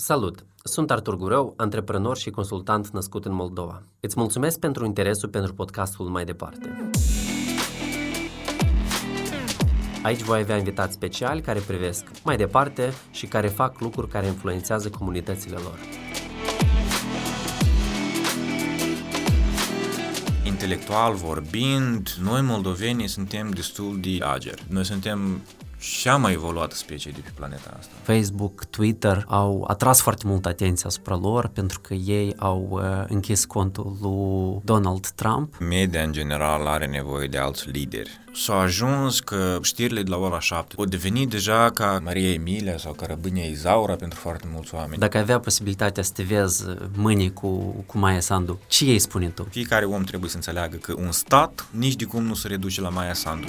Salut! Sunt Artur Gurău, antreprenor și consultant născut în Moldova. Îți mulțumesc pentru interesul pentru podcastul mai departe. Aici voi avea invitați speciali care privesc mai departe și care fac lucruri care influențează comunitățile lor. Intelectual vorbind, noi moldovenii suntem destul de ageri. Noi suntem cea mai evoluată specie de pe planeta asta. Facebook, Twitter au atras foarte mult atenție asupra lor pentru că ei au uh, închis contul lui Donald Trump. Media în general are nevoie de alți lideri. S-a ajuns că știrile de la ora 7 au devenit deja ca Maria Emilia sau ca Răbânia Izaura pentru foarte mulți oameni. Dacă avea posibilitatea să te vezi mâine cu, cu Maia Sandu, ce ei spune tu? Fiecare om trebuie să înțeleagă că un stat nici de cum nu se reduce la Maia Sandu.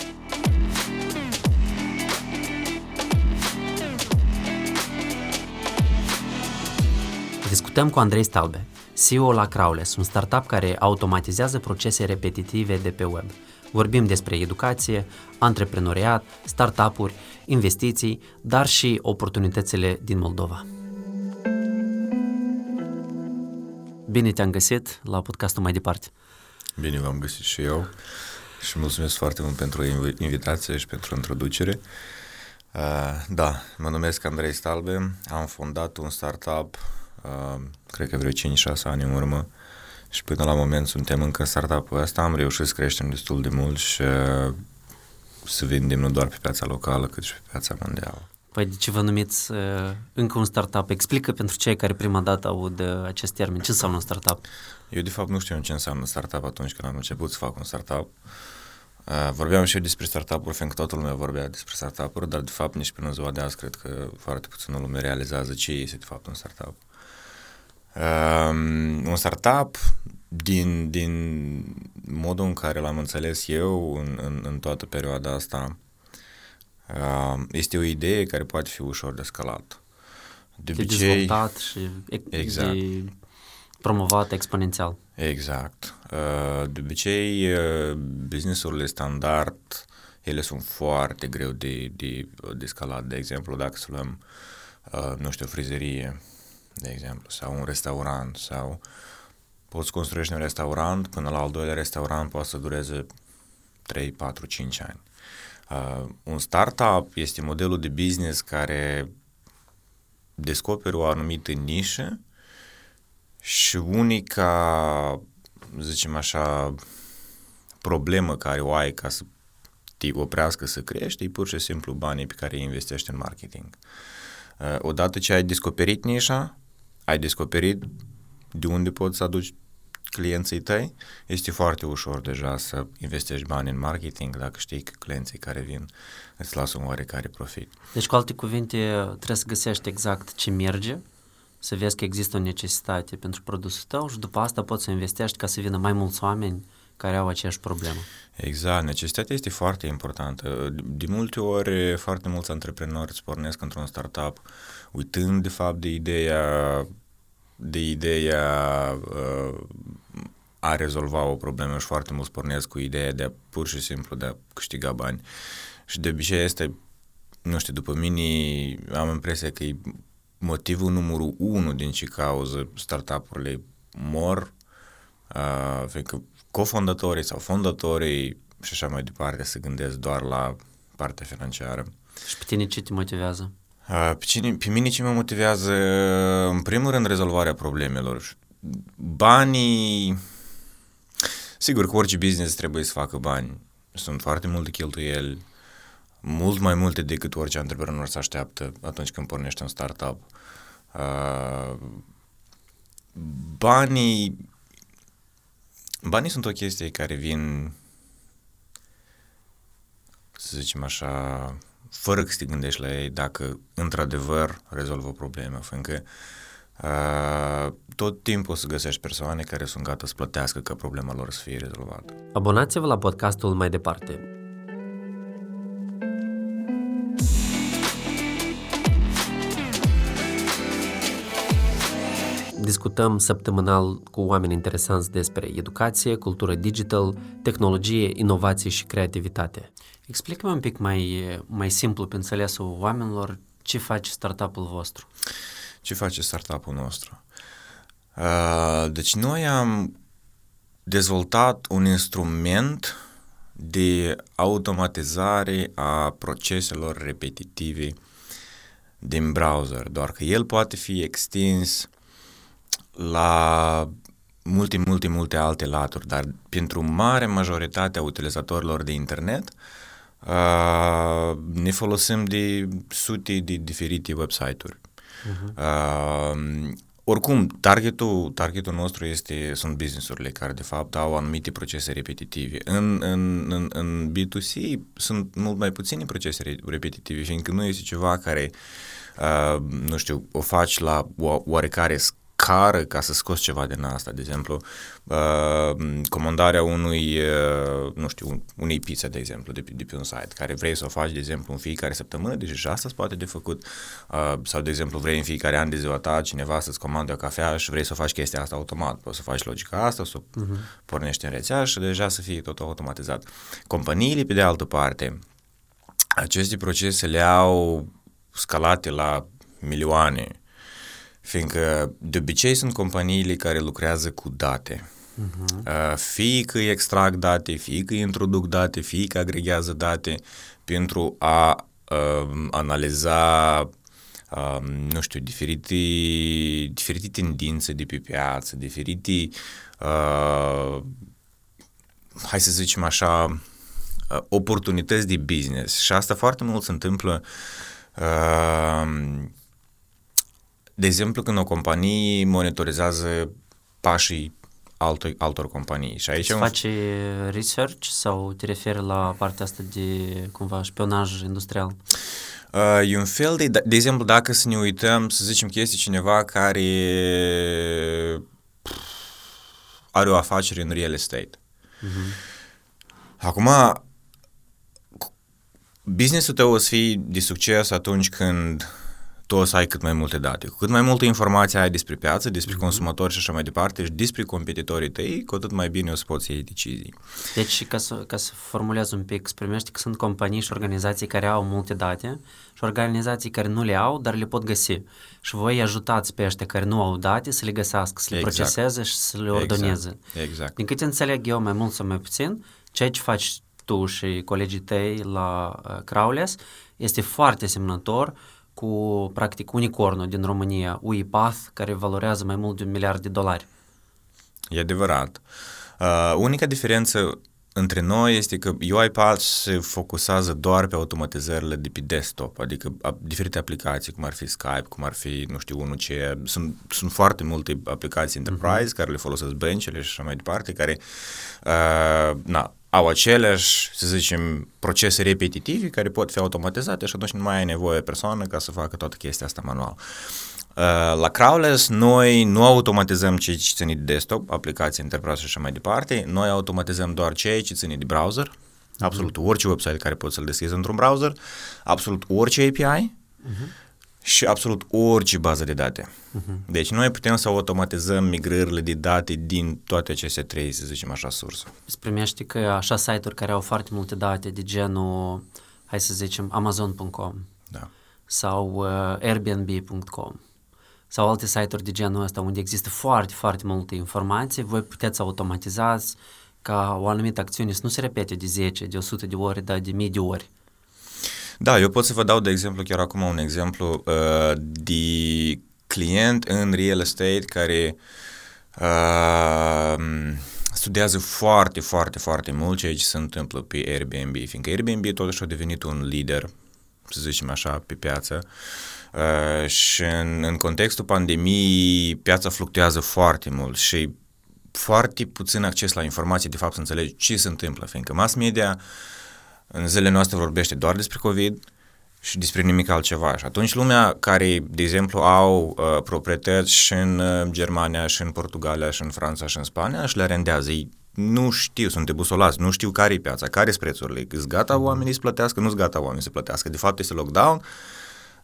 Discutăm cu Andrei Stalbe, CEO la Crowless, un startup care automatizează procese repetitive de pe web. Vorbim despre educație, antreprenoriat, startup-uri, investiții, dar și oportunitățile din Moldova. Bine te-am găsit la podcastul mai departe. Bine v-am găsit și eu și mulțumesc foarte mult pentru invitație și pentru introducere. Uh, da, mă numesc Andrei Stalbe, am fondat un startup uh, cred că vreo 5-6 ani în urmă și până la moment suntem încă în startup-ul ăsta, am reușit să creștem destul de mult și uh, să vindem nu doar pe piața locală, cât și pe piața mondială. Păi de ce vă numiți uh, încă un startup? Explică pentru cei care prima dată aud uh, acest termen. Ce înseamnă un startup? Eu de fapt nu știu ce înseamnă startup atunci când am început să fac un startup. Uh, vorbeam și eu despre startup-uri, fiindcă toată lumea vorbea despre startup-uri, dar de fapt nici până în ziua de azi cred că foarte puțină lume realizează ce este de fapt un startup. Um, un startup, din, din modul în care l-am înțeles eu în, în, în toată perioada asta, uh, este o idee care poate fi ușor de scalat. De, de obicei, dezvoltat și exact. de promovat exponențial. Exact. Uh, de obicei, uh, businessurile standard, ele sunt foarte greu de, de, de scalat. De exemplu, dacă să luăm, uh, nu știu, o frizerie, de exemplu, sau un restaurant, sau poți construiești un restaurant, până la al doilea restaurant poate să dureze 3, 4, 5 ani. Uh, un startup este modelul de business care descoperi o anumită nișă și unica, zicem așa, problemă care o ai ca să te oprească să crești e pur și simplu banii pe care îi investești în marketing. Uh, odată ce ai descoperit nișa, ai descoperit de unde poți să aduci clienții tăi, este foarte ușor deja să investești bani în marketing dacă știi că clienții care vin îți lasă un oarecare profit. Deci, cu alte cuvinte, trebuie să găsești exact ce merge, să vezi că există o necesitate pentru produsul tău și după asta poți să investești ca să vină mai mulți oameni care au aceeași problemă. Exact, necesitatea este foarte importantă. De multe ori, foarte mulți antreprenori îți pornesc într-un startup uitând de fapt de ideea de ideea uh, a rezolva o problemă și foarte mulți pornesc cu ideea de a pur și simplu de a câștiga bani. Și de obicei este, nu știu, după mine am impresia că e motivul numărul unu din ce cauză startup-urile mor, uh, fiindcă cofondatorii sau fondatorii și așa mai departe se gândesc doar la partea financiară. Și pe tine ce te motivează? Pe, cine, pe mine ce mă motivează, în primul rând, rezolvarea problemelor. Banii... Sigur că orice business trebuie să facă bani. Sunt foarte multe cheltuieli, mult mai multe decât orice antreprenor să așteaptă atunci când pornește un startup. Banii... Banii sunt o chestie care vin, să zicem așa, fără că să te gândești la ei dacă într-adevăr rezolvă probleme, fiindcă uh, tot timpul o să găsești persoane care sunt gata să plătească ca problema lor să fie rezolvată. Abonați-vă la podcastul mai departe. Discutăm săptămânal cu oameni interesanți despre educație, cultură digital, tehnologie, inovație și creativitate. Explică-mi un pic mai, mai simplu pe înțelesul oamenilor ce face startup-ul vostru. ce face startup-ul nostru? Uh, deci noi am dezvoltat un instrument de automatizare a proceselor repetitive din browser, doar că el poate fi extins la multe, multe, multe alte laturi, dar pentru mare majoritate a utilizatorilor de internet uh, ne folosim de sute de diferite website-uri. Uh-huh. Uh, oricum, targetul, targetul nostru este, sunt businessurile care de fapt au anumite procese repetitive. În, în, în, în B2C sunt mult mai puține procese repetitive, fiindcă nu este ceva care, uh, nu știu, o faci la o, oarecare cară ca să scoți ceva din asta. De exemplu, uh, comandarea unui, uh, nu știu, unei pizza, de exemplu, de, de pe un site, care vrei să o faci, de exemplu, în fiecare săptămână, deci și asta se poate de făcut. Uh, sau, de exemplu, vrei în fiecare an de ziua ta cineva să-ți comande o cafea și vrei să o faci chestia asta automat. Poți să faci logica asta, să o uh-huh. pornești în rețea și deja să fie tot automatizat. Companiile, pe de altă parte, aceste procese le au scalate la milioane fiindcă de obicei sunt companiile care lucrează cu date. Uh-huh. Fie că extrag date, fie că introduc date, fie că agregează date pentru a uh, analiza uh, nu știu, diferite, diferite tendințe de pe piață, diferite uh, hai să zicem așa uh, oportunități de business și asta foarte mult se întâmplă uh, de exemplu, când o companie monitorizează pașii altor, altor companii. Și aici un... face research sau te referi la partea asta de, cumva, șpionaj industrial? Uh, e un fel de, de exemplu, dacă să ne uităm, să zicem că este cineva care are o afacere în real estate. Uh-huh. Acum, businessul tău o să fie de succes atunci când tu o să ai cât mai multe date. Cu cât mai multe informații ai despre piață, despre mm-hmm. consumatori și așa mai departe și despre competitorii tăi, cu atât mai bine o să poți iei decizii. Deci, ca să, ca să formulez un pic, primești că sunt companii și organizații care au multe date și organizații care nu le au, dar le pot găsi. Și voi ajutați pe ăștia care nu au date să le găsească, să le exact. proceseze și să le ordoneze. Exact. exact. Din câte înțeleg eu, mai mult sau mai puțin, ceea ce faci tu și colegii tăi la uh, Crowless este foarte semnător cu, practic, unicornul din România, UiPath, care valorează mai mult de un miliard de dolari. E adevărat. Uh, unica diferență între noi este că UiPath se focusează doar pe automatizările de pe desktop, adică a, diferite aplicații, cum ar fi Skype, cum ar fi, nu știu, unul ce... Sunt, sunt foarte multe aplicații enterprise uh-huh. care le folosesc băncile și așa mai departe, care uh, na, au aceleași, să zicem, procese repetitive care pot fi automatizate și atunci nu mai ai nevoie de persoană ca să facă toată chestia asta manual. Uh, la Crowless noi nu automatizăm ce ține de desktop, aplicații, enterprise și așa mai departe, noi automatizăm doar ceea ce ține de browser, absolut orice website care poți să-l deschizi într-un browser, absolut orice API, uh-huh și absolut orice bază de date. Uh-huh. Deci noi putem să automatizăm migrările de date din toate aceste trei, să zicem așa, surse. Îți primești că așa site-uri care au foarte multe date de genul, hai să zicem, Amazon.com da. sau uh, Airbnb.com sau alte site-uri de genul ăsta unde există foarte, foarte multe informații, voi puteți automatizați ca o anumită acțiune să nu se repete de 10, de 100 de ori, dar de mii de ori. Da, eu pot să vă dau de exemplu chiar acum un exemplu uh, de client în real estate care uh, studiază foarte, foarte, foarte mult ceea ce se întâmplă pe Airbnb, fiindcă Airbnb totuși a devenit un lider, să zicem așa, pe piață. Uh, și în, în contextul pandemiei piața fluctuează foarte mult și foarte puțin acces la informații, de fapt să înțelegi ce se întâmplă, fiindcă mass media uh, în zilele noastre vorbește doar despre COVID și despre nimic altceva. Și atunci lumea care, de exemplu, au uh, proprietăți și în uh, Germania, și în Portugalia, și în Franța, și în Spania, și le rendează. Ei nu știu, sunt debusolați, nu știu care e piața, care sunt prețurile. Sunt gata mhm. oamenii să plătească, nu sunt gata oamenii să plătească. De fapt, este lockdown,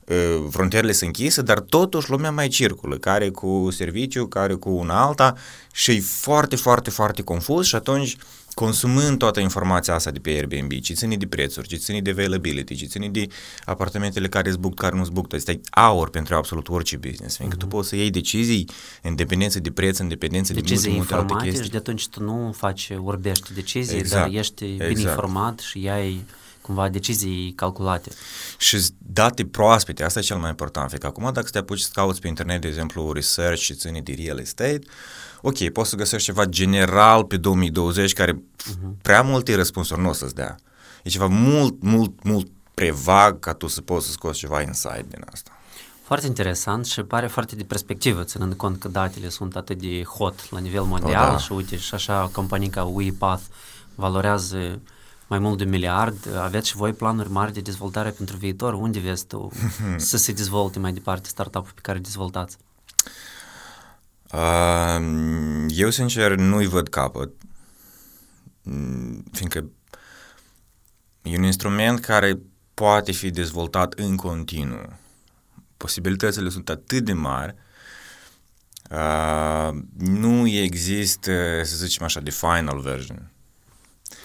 uh, frontierele sunt închise, dar totuși lumea mai circulă, care cu serviciu, care cu una alta și e foarte, foarte, foarte confuz și atunci consumând toată informația asta de pe Airbnb, ce ține de prețuri, ce ține de availability, ce ține de apartamentele care sunt booked, care nu sunt booked, este aur pentru absolut orice business, fiindcă mm-hmm. tu poți să iei decizii în dependență de preț, în dependență de decizii multe, multe alte chestii. și de atunci tu nu faci, orbești decizii, exact. dar ești bine exact. informat și iai cumva decizii calculate. Și date proaspete, asta e cel mai important, fiindcă acum dacă te apuci să cauți pe internet, de exemplu, research și ține de real estate, ok, poți să găsești ceva general pe 2020 care uh-huh. prea multe răspunsuri nu o să-ți dea. E ceva mult, mult, mult prevag ca tu să poți să scoți ceva insight din asta. Foarte interesant și pare foarte de perspectivă, ținând cont că datele sunt atât de hot la nivel mondial o, da. și uite, și așa companii ca WePath valorează mai mult de un miliard, aveți și voi planuri mari de dezvoltare pentru viitor? Unde vezi tu să se dezvolte mai departe startup-ul pe care dezvoltați? Eu, sincer, nu-i văd capăt, fiindcă e un instrument care poate fi dezvoltat în continuu. Posibilitățile sunt atât de mari, uh, nu există, să zicem așa, de final version.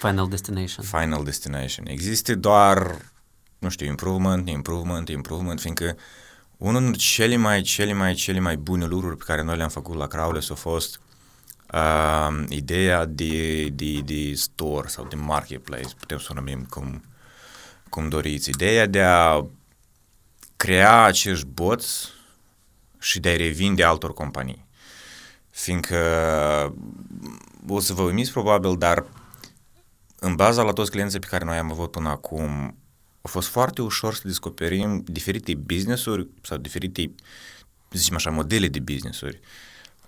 Final destination. Final destination. Există doar, nu știu, improvement, improvement, improvement, fiindcă uh, unul dintre cele mai, cele mai, cele mai bune lucruri pe care noi le-am făcut la Crowless a fost uh, ideea de, de, de store sau de marketplace, putem să o numim cum, cum doriți. Ideea de a crea acești boți și de a revinde altor companii. Fiindcă o să vă uimiți probabil, dar în baza la toți clienții pe care noi am avut până acum, a fost foarte ușor să descoperim diferite business-uri sau diferite, zicem așa, modele de business-uri.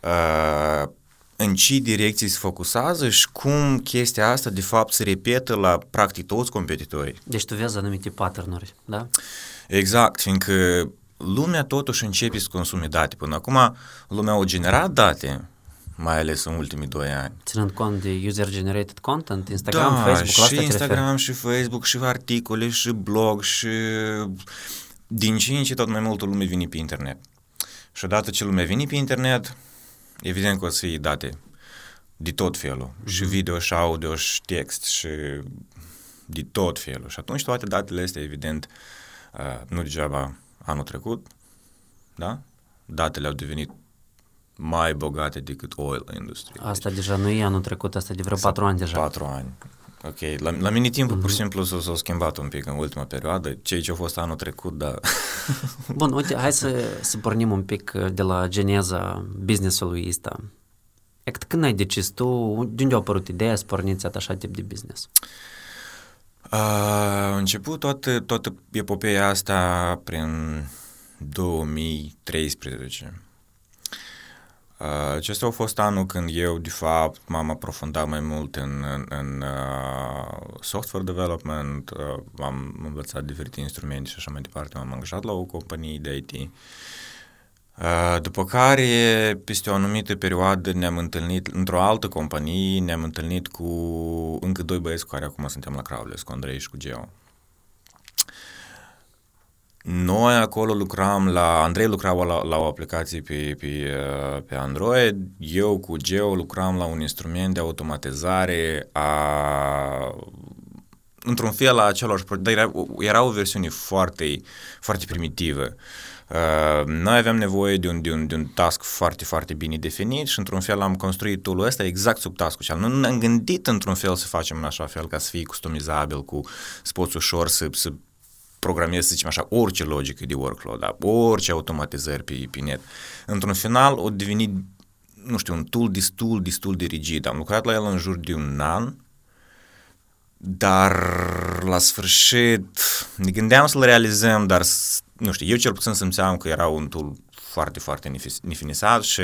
Uh, în ce direcții se focusează și cum chestia asta de fapt se repetă la practic toți competitorii. Deci tu vezi anumite pattern da? Exact, fiindcă lumea totuși începe să consume date. Până acum lumea au generat date, mai ales în ultimii doi ani. Ținând cont de user-generated content, Instagram, da, Facebook, la și Instagram, și Facebook, și articole, și blog, și din ce în ce tot mai multă lume vine pe internet. Și odată ce lumea vine pe internet, evident că o să iei date de tot felul, mm-hmm. și video, și audio, și text, și de tot felul. Și atunci toate datele astea, evident, uh, nu degeaba anul trecut, da? Datele au devenit mai bogate decât oil industry. Asta deci, deja nu e anul trecut, asta de vreo patru ani deja. Patru ani. Ok, la, la mine timpul mm-hmm. pur și mhm. simplu s-a, s-a schimbat un pic în ultima perioadă, ceea ce a fost anul trecut, dar... Bun, uite, hai să, să pornim un pic uh, de la geneza business-ului ăsta. Când ai decis tu, de unde a apărut ideea să porniți așa tip de business? A început toată, toată epopeea asta prin 2013. Uh, acesta a fost anul când eu, de fapt, m-am aprofundat mai mult în, în, în uh, software development, uh, am învățat diferite instrumente și așa mai departe, m-am angajat la o companie de IT. Uh, după care, peste o anumită perioadă, ne-am întâlnit într-o altă companie, ne-am întâlnit cu încă doi băieți cu care acum suntem la Crowless, cu Andrei și cu Geo. Noi acolo lucram la, Andrei lucra la, la o aplicație pe, pe, pe Android, eu cu Geo lucram la un instrument de automatizare a într-un fel la același proiect, dar era, era o versiune foarte, foarte primitivă. Uh, noi aveam nevoie de un, de, un, de un task foarte, foarte bine definit și într-un fel am construit tool ăsta exact sub task-ul cel. Nu ne-am gândit într-un fel să facem în așa fel ca să fie customizabil, cu să poți ușor să, să programezi, să zicem așa, orice logică de workflow, da? orice automatizări pe, pe net. Într-un final, o devenit, nu știu, un tool destul, destul de rigid. Am lucrat la el în jur de un an, dar la sfârșit ne gândeam să-l realizăm, dar nu știu, eu cel puțin simțeam că era un tool foarte, foarte nefinisat și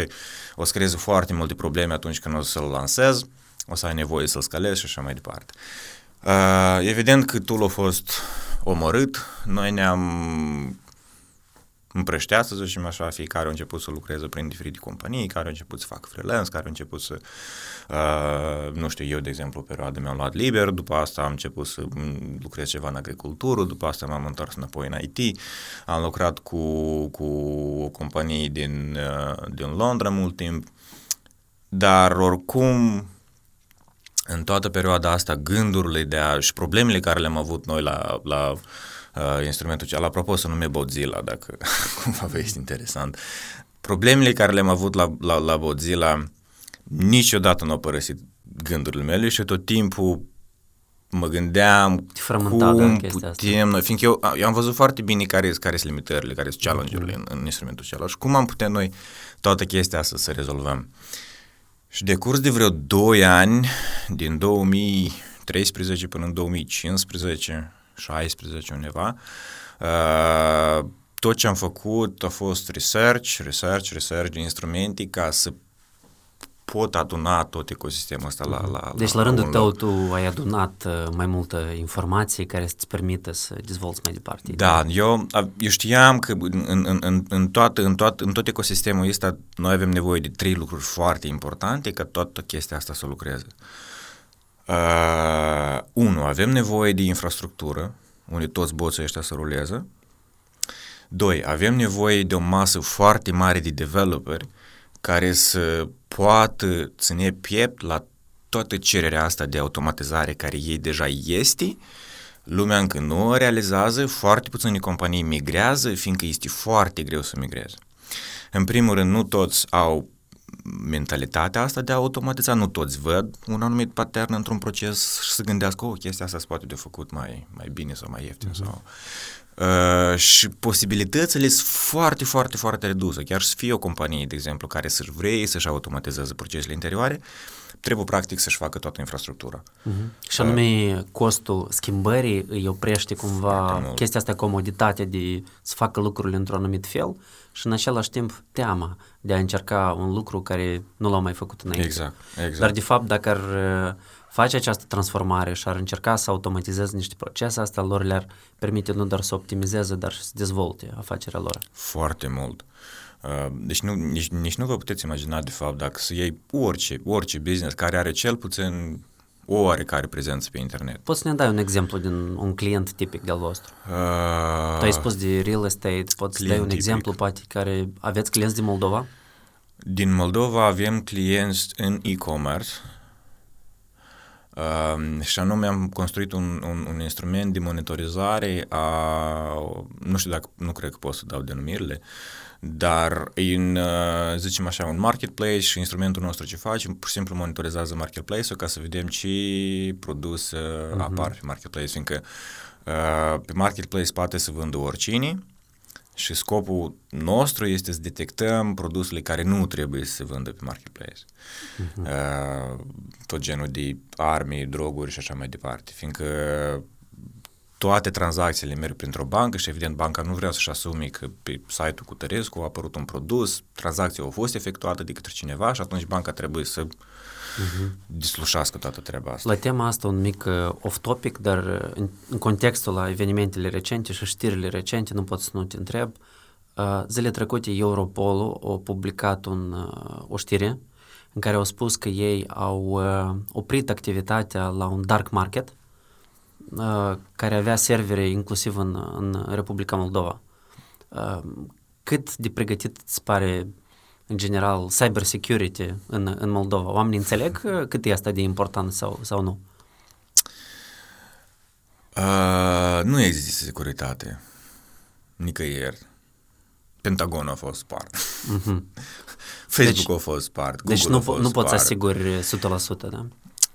o să creeze foarte multe probleme atunci când o să-l lansez, o să ai nevoie să-l scalezi și așa mai departe. Uh, evident că tool a fost omorât, noi ne-am împrăștea, să zicem așa, fiecare a început să lucreze prin diferite companii, care au început să facă freelance, care au început să, uh, nu știu, eu, de exemplu, o perioadă mi-am luat liber, după asta am început să lucrez ceva în agricultură, după asta m-am întors înapoi în IT, am lucrat cu, cu o companie din, uh, din Londra mult timp, dar oricum în toată perioada asta gândurile de a, și problemele care le-am avut noi la, la uh, instrumentul cel. Apropo, să nume Bodzilla, dacă cumva vă este interesant. Problemele care le-am avut la, la, la Bodzilla niciodată nu au părăsit gândurile mele și tot timpul mă gândeam Frământa, da, cum chestia asta. putem, noi, fiindcă eu, eu am văzut foarte bine care, care sunt limitările, care sunt challenge-urile în, în instrumentul celălalt și cum am putea noi toată chestia asta să rezolvăm. Și de curs de vreo 2 ani, din 2013 până în 2015, 16 undeva, uh, tot ce am făcut a fost research, research, research de instrumente ca să pot aduna tot ecosistemul ăsta la, la Deci la rândul tău tu ai adunat uh, mai multă informație care să-ți permită să dezvolți mai departe. Da, eu, a- eu știam că în, în, în, în, toată, în, toată, în tot ecosistemul ăsta noi avem nevoie de trei lucruri foarte importante ca toată chestia asta să lucreze. Uh, unu, avem nevoie de infrastructură unde toți boții ăștia să ruleze. Doi, avem nevoie de o masă foarte mare de developeri care să poată ține piept la toată cererea asta de automatizare care ei deja este, lumea încă nu o realizează, foarte puține companii migrează, fiindcă este foarte greu să migreze. În primul rând, nu toți au mentalitatea asta de a automatiza, nu toți văd un anumit pattern într-un proces și să gândească, o, chestia asta se poate de făcut mai, mai bine sau mai ieftin. Uh-huh. Sau... Uh, și posibilitățile sunt foarte, foarte, foarte reduse. Chiar să fie o companie, de exemplu, care să-și vrei să-și automatizeze procesele interioare, trebuie practic să-și facă toată infrastructura. Uh-huh. Și anume costul schimbării îi oprește cumva chestia asta, comoditatea de să facă lucrurile într-un anumit fel și în același timp teama de a încerca un lucru care nu l-au mai făcut înainte. Exact, exact. Dar de fapt dacă ar uh, face această transformare și ar încerca să automatizeze niște procese, asta lor le-ar permite nu doar să optimizeze, dar și să dezvolte afacerea lor. Foarte mult. Uh, Deci nu, nici, nici nu vă puteți imagina de fapt dacă să iei orice, orice business care are cel puțin o oarecare prezență pe internet. Poți să ne dai un exemplu din un client tipic de-al vostru? Uh, Tu ai spus de real estate, poți să dai client un tipic. exemplu, poate, care aveți clienți din Moldova? Din Moldova avem clienți în e-commerce uh, și anume am construit un, un, un instrument de monitorizare a, nu știu dacă, nu cred că pot să dau denumirile, dar în, uh, zicem așa, un marketplace și instrumentul nostru ce face, pur și simplu monitorizează marketplace-ul ca să vedem ce produse uh-huh. apar pe marketplace, fiindcă uh, pe marketplace poate să vândă oricine, și scopul nostru este să detectăm produsele care nu trebuie să se vândă pe marketplace. Uh-huh. Uh, tot genul de arme, droguri și așa mai departe. Fiindcă toate tranzacțiile merg printr-o bancă și evident banca nu vrea să-și asume că pe site-ul cu Tărescu a apărut un produs, tranzacția a fost efectuată de către cineva și atunci banca trebuie să uh-huh. deslușească toată treaba asta. La tema asta un mic uh, off-topic, dar uh, în, în contextul la evenimentele recente și știrile recente, nu pot să nu te întreb, uh, zile trecute Europolul a publicat un, uh, o știre în care au spus că ei au uh, oprit activitatea la un dark market uh, care avea servere inclusiv în, în Republica Moldova. Uh, cât de pregătit îți pare în general cyber security în, în Moldova? Oamenii înțeleg uh, cât e asta de important sau, sau nu? Uh, nu există securitate. Nicăieri. Pentagonul a fost spart. Mhm. Facebook Deci- a fost spart. Google Deci a nu, po- fost nu poți să spart. asiguri 100%, da?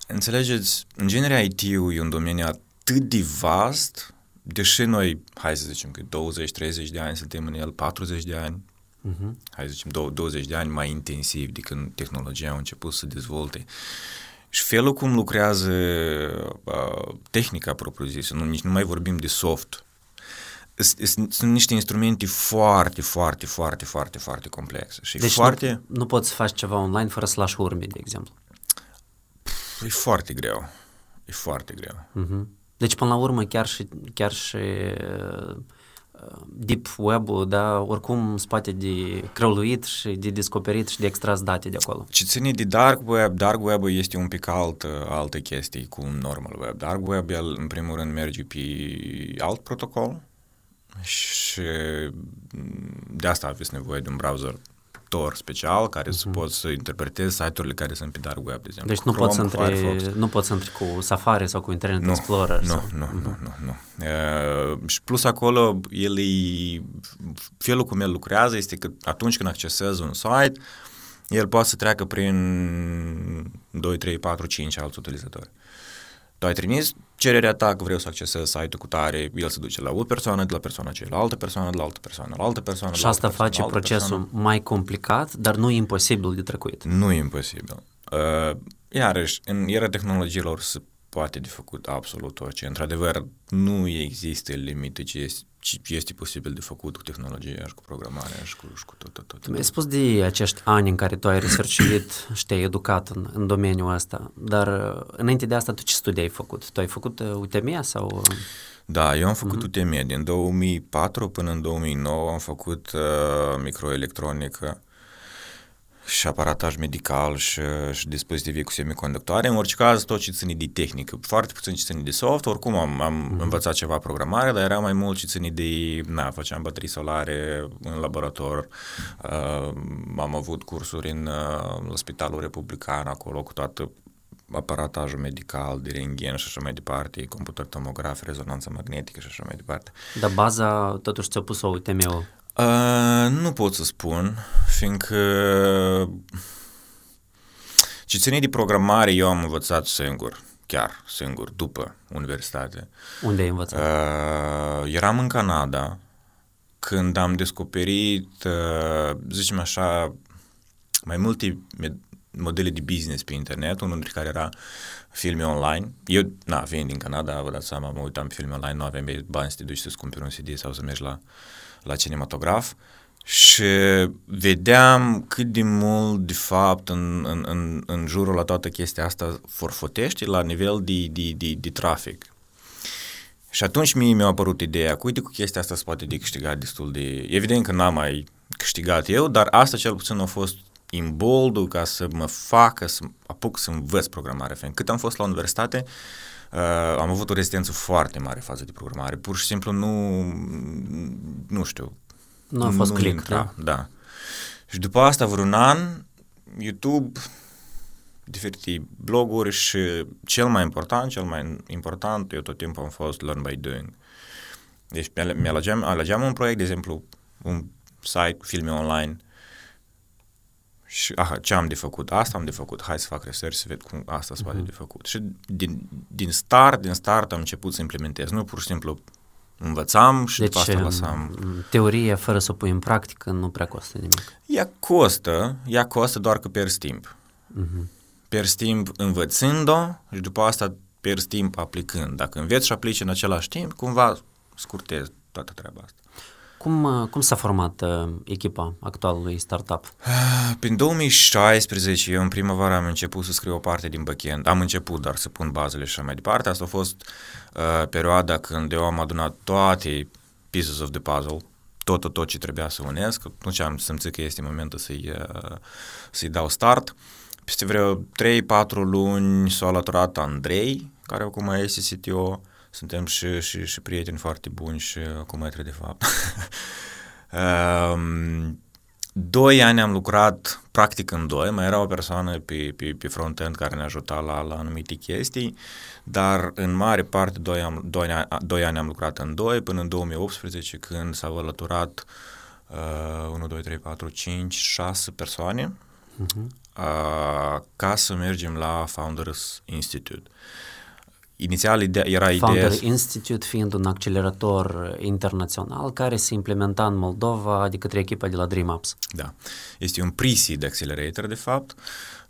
Înțelegeți, în genere IT-ul e un domeniu atât de vast, deși noi, hai să zicem că 20-30 de ani suntem în el, 40 de ani, Mhm. hai să zicem dou- 20 de ani mai intensiv de când tehnologia a început să dezvolte. Și felul cum lucrează uh, tehnica propriu-zisă, nu, nici nu mai vorbim de soft, S- s- sunt niște instrumente foarte, foarte, foarte, foarte, foarte complexe. Și Deci foarte, nu, nu poți să faci ceva online fără să lași urme, de exemplu. e foarte greu. E foarte greu. Mhm. Deci, până la urmă, chiar și, chiar și uh, deep web-ul, da, oricum spate de crăluit și de descoperit și de extras date de acolo. Ce ține de dark web, dark web este un pic alt, altă chestie cu un normal web. Dark web, el în primul rând merge pe alt protocol și de asta aveți nevoie de un browser traducător special care uh-huh. să poți să interpretezi site-urile care sunt pe dark web, de exemplu. Deci nu Chrome, poți, între, nu poți să intri cu Safari sau cu Internet nu, Explorer? Nu, sau... nu, uh-huh. nu, nu, nu. Uh, și plus acolo, el e, felul cum el lucrează este că atunci când accesezi un site, el poate să treacă prin 2, 3, 4, 5 alți utilizatori. Tu ai trimis cererea ta că vreau să accesez site-ul cu tare, el se duce la o persoană, de la persoana aceea, la altă persoană, de la altă persoană, la altă persoană, Și asta face persoană, procesul persoană. mai complicat, dar nu imposibil de trecut. Nu e imposibil. Uh, iarăși, în era tehnologiilor se poate de făcut absolut orice. Într-adevăr, nu există limite ce este, ce este posibil de făcut cu tehnologia și cu programarea și cu, și cu tot, tot, tot. Mi-ai spus de acești ani în care tu ai researchuit și te-ai educat în, în domeniul ăsta, dar uh, înainte de asta tu ce studii ai făcut? Tu ai făcut uh, UTME sau... Da, eu am făcut uh-huh. UTME. Din 2004 până în 2009 am făcut uh, microelectronică și aparataj medical și, și dispozitive cu semiconductoare. În orice caz, tot ce ține de tehnică. Foarte puțin ce ține de soft. Oricum am, am mm-hmm. învățat ceva programare, dar era mai mult ce ține de... Na, făceam baterii solare în laborator. Uh, am avut cursuri în uh, Spitalul Republican, acolo cu toată aparatajul medical, de renghen și așa mai departe, computer tomograf, rezonanță magnetică și așa mai departe. Dar baza totuși ți-a pus-o UTM-ul Uh, nu pot să spun, fiindcă ce ține de programare eu am învățat singur, chiar singur, după universitate. Unde ai învățat? Uh, eram în Canada când am descoperit, uh, zicem așa, mai multe modele de business pe internet, unul dintre care era filme online. Eu, na, vin din Canada, vă dați seama, mă uitam pe filme online, nu aveam bani să te duci să-ți cumperi un CD sau să mergi la la cinematograf și vedeam cât de mult, de fapt, în, în, în, în jurul la toată chestia asta forfotește la nivel de, de, de, de trafic. Și atunci mie mi-a apărut ideea că uite cu chestia asta se poate de câștigat destul de... Evident că n-am mai câștigat eu, dar asta cel puțin a fost imboldul ca să mă facă să apuc să învăț programare. Cât am fost la universitate, uh, am avut o rezistență foarte mare față de programare. Pur și simplu nu, nu știu. Nu a fost nu click, intra, da? da. Și după asta, vreun an, YouTube, diferite bloguri și cel mai important, cel mai important, eu tot timpul am fost learn by doing. Deci mi-alegeam, alegeam un proiect, de exemplu, un site cu filme online, și aha, ce am de făcut? Asta am de făcut. Hai să fac research să ved cum asta se poate uh-huh. de făcut. Și din, din start, din start am început să implementez. Nu pur și simplu învățam și deci, după asta lăsam. teoria fără să o pui în practică nu prea costă nimic. Ea costă, ea costă doar că pierzi timp. Uh-huh. Pierzi timp învățând-o și după asta pierzi timp aplicând. Dacă înveți și aplici în același timp, cumva scurtezi toată treaba asta. Cum, uh, cum s-a format uh, echipa actualului startup? Prin 2016, eu în primăvară am început să scriu o parte din backend. Am început doar să pun bazele și așa mai departe. Asta a fost uh, perioada când eu am adunat toate pieces of the puzzle, tot, tot, tot ce trebuia să unesc. Atunci am simțit că este momentul să-i, uh, să-i dau start. Peste vreo 3-4 luni s-a alăturat Andrei, care acum este CTO, suntem și, și, și prieteni foarte buni și cometre de fapt. um, doi ani am lucrat practic în doi, mai era o persoană pe, pe, pe front-end care ne ajuta la, la anumite chestii, dar în mare parte doi, am, doi, ani, doi ani am lucrat în doi, până în 2018 când s-au alăturat uh, 1, 2, 3, 4, 5, 6 persoane uh-huh. uh, ca să mergem la Founders Institute. Inițial idea, era Founder ideea... Institute fiind un accelerator internațional care se implementa în Moldova de către echipa de la DreamUps. Da. Este un pre-seed accelerator, de fapt.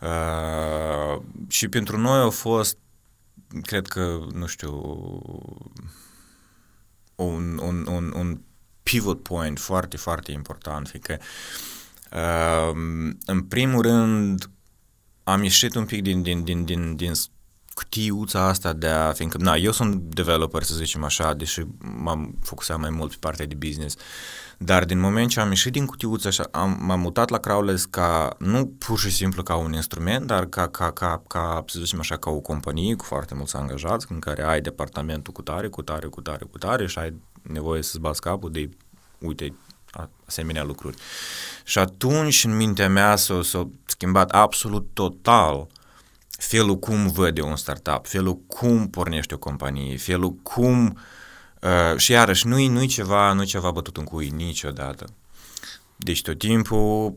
Uh, și pentru noi a fost, cred că, nu știu, un, un, un, un pivot point foarte, foarte important, fiindcă uh, în primul rând am ieșit un pic din, din, din, din, din cutiuța asta de a, fiindcă, na, eu sunt developer, să zicem așa, deși m-am focusat mai mult pe partea de business, dar din moment ce am ieșit din cutiuța așa, am, m-am mutat la Crowless ca, nu pur și simplu ca un instrument, dar ca, ca, ca, ca, să zicem așa, ca o companie cu foarte mulți angajați, în care ai departamentul cu tare, cu tare, cu tare, cu tare și ai nevoie să-ți bați capul de, uite, asemenea lucruri. Și atunci în mintea mea s-a, s-a schimbat absolut total felul cum văd eu un startup, felul cum pornește o companie, felul cum... Uh, și iarăși, nu-i, nu-i ceva, nu ceva bătut în cui niciodată. Deci tot timpul,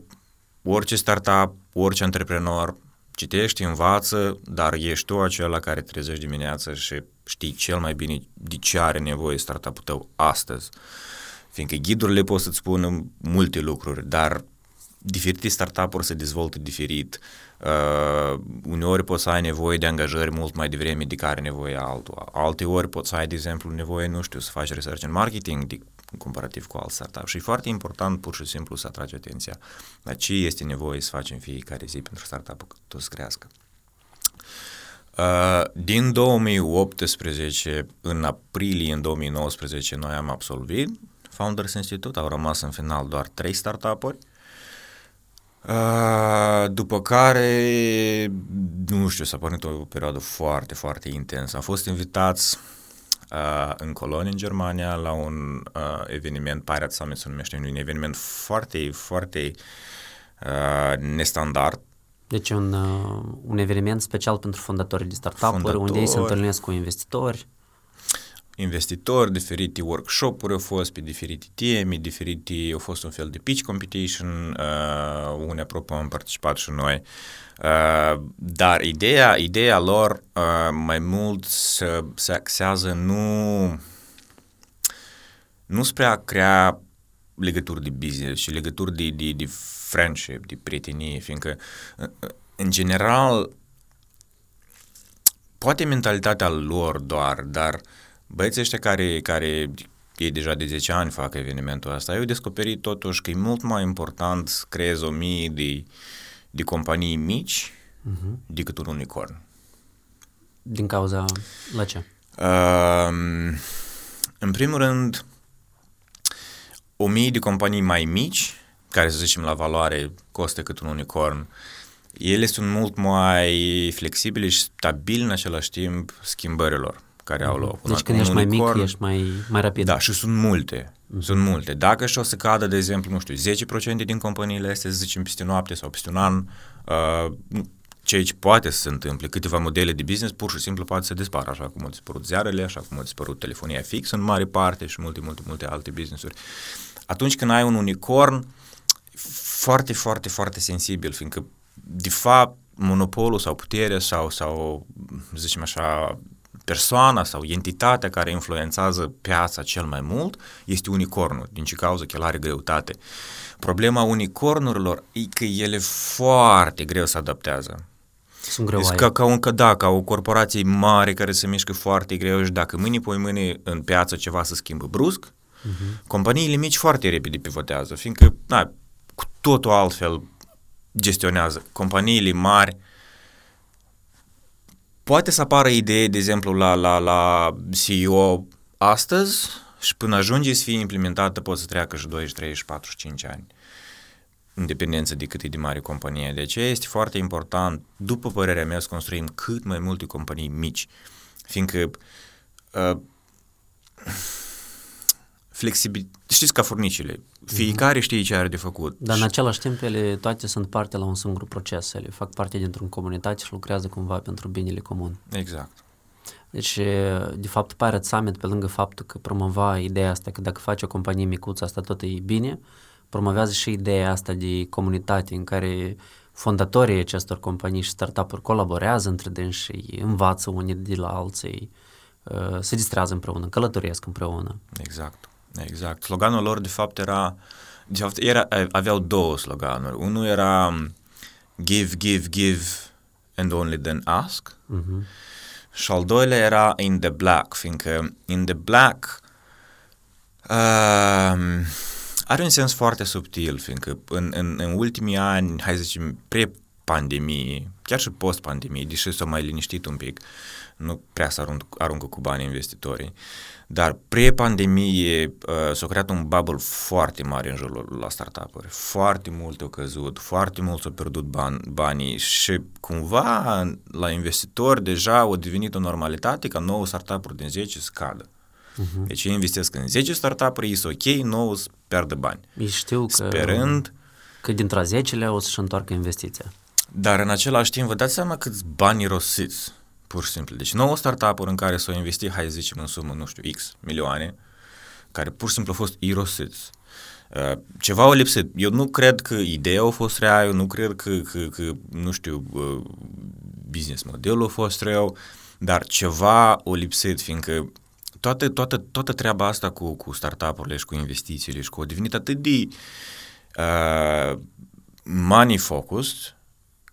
orice startup, orice antreprenor, citești, învață, dar ești tu acela care trezești dimineața și știi cel mai bine de ce are nevoie startup-ul tău astăzi. Fiindcă ghidurile pot să-ți spună multe lucruri, dar diferite startup-uri se dezvoltă diferit. Uh, uneori poți să ai nevoie de angajări mult mai devreme de care nevoie altul. Alte ori poți să ai, de exemplu, nevoie, nu știu, să faci research în marketing de, comparativ cu alt startup. Și e foarte important pur și simplu să atragi atenția la ce este nevoie să facem fiecare zi pentru startup-ul tot să crească. Uh, din 2018, în aprilie, în 2019, noi am absolvit Founders Institute, au rămas în final doar trei startup-uri. Uh, după care, nu știu, s-a pornit o perioadă foarte, foarte intensă. Am fost invitați uh, în Colonia, în Germania, la un uh, eveniment, Pirate Summit se numește, un eveniment foarte, foarte uh, nestandard. Deci un, uh, un eveniment special pentru fondatorii de startup-uri, unde ei se întâlnesc cu investitori investitori, diferite workshop-uri au fost pe diferite teme, diferite, au fost un fel de pitch competition, uh, unde apropo am participat și noi. Uh, dar ideea, ideea lor uh, mai mult se, se axează nu, nu spre a crea legături de business și legături de, de, de friendship, de prietenie, fiindcă uh, în general poate mentalitatea lor doar, dar uh, Băieții ăștia care, care ei deja de 10 ani fac evenimentul ăsta, eu descoperit totuși că e mult mai important să creezi o mie de, de companii mici uh-huh. decât un unicorn. Din cauza la ce? Uh, în primul rând, o mie de companii mai mici, care să zicem la valoare costă cât un unicorn, ele sunt mult mai flexibile și stabile în același timp schimbărilor care au loc. Deci când ești unicorn, mai mic, ești mai, mai rapid. Da, și sunt multe. Uh-huh. Sunt multe. Dacă și o să cadă, de exemplu, nu știu, 10% din companiile astea, să zicem, peste noapte sau peste un an, uh, ceea ce poate să se întâmple, câteva modele de business pur și simplu poate să dispară, așa cum au dispărut ziarele, așa cum au dispărut telefonia fixă în mare parte și multe, multe, multe alte businessuri. Atunci când ai un unicorn, foarte, foarte, foarte sensibil, fiindcă, de fapt, monopolul sau puterea sau, sau zicem așa, persoana sau entitatea care influențează piața cel mai mult este unicornul, din ce cauză că el are greutate. Problema unicornurilor e că ele foarte greu se adaptează. Sunt greu ca, ca, un, da, ca o corporație mare care se mișcă foarte greu și dacă mâine pui mâine în piață ceva să schimbă brusc, uh-huh. companiile mici foarte repede pivotează, fiindcă na, cu totul altfel gestionează. Companiile mari Poate să apară idee, de exemplu, la, la, la CEO astăzi și până ajunge să fie implementată poate să treacă și 2, 3, 4, 5 ani în dependență de cât e de mare companie. De aceea este foarte important, după părerea mea, să construim cât mai multe companii mici, fiindcă uh, flexibil... Știți ca furnicile, fiecare știe ce are de făcut. Dar în același timp ele toate sunt parte la un singur proces, ele fac parte dintr-o comunitate și lucrează cumva pentru binele comun. Exact. Deci, de fapt, Pirate Summit, pe lângă faptul că promova ideea asta că dacă faci o companie micuță, asta tot e bine, promovează și ideea asta de comunitate în care fondatorii acestor companii și startup-uri colaborează între dânsi și învață unii de la alții, uh, se distrează împreună, călătoresc împreună. Exact. Exact. Sloganul lor, de fapt, era, de fapt, era, aveau două sloganuri. Unul era um, give, give, give and only then ask. Uh-huh. Și al doilea era in the black, fiindcă in the black uh, are un sens foarte subtil, fiindcă în, în, în ultimii ani, hai să zicem, pre-pandemie, chiar și post-pandemie, deși s-a mai liniștit un pic, nu prea să aruncă, aruncă cu bani investitorii, dar pre-pandemie uh, s-a creat un bubble foarte mare în jurul la startup-uri. Foarte mult au căzut, foarte mult s-au pierdut bani, banii și cumva la investitori deja au devenit o normalitate ca 9 startup-uri din 10 să cadă. Uh-huh. Deci ei investesc în 10 startup-uri, e ok, 9 să pierdă bani. Ei știu că, Sperând că dintre 10 o să-și întoarcă investiția. Dar în același timp, vă dați seama câți bani rosiți, pur și simplu. Deci 9 startup-uri în care s-au investit, hai să zicem, în sumă, nu știu, X milioane, care pur și simplu au fost irosiți. Uh, ceva o lipsit. Eu nu cred că ideea a fost rea, eu nu cred că, că, că nu știu, uh, business modelul a fost rău, dar ceva o lipsit, fiindcă toată, toată, toată treaba asta cu, cu startup-urile și cu investițiile și cu o devenit atât de uh, money focused,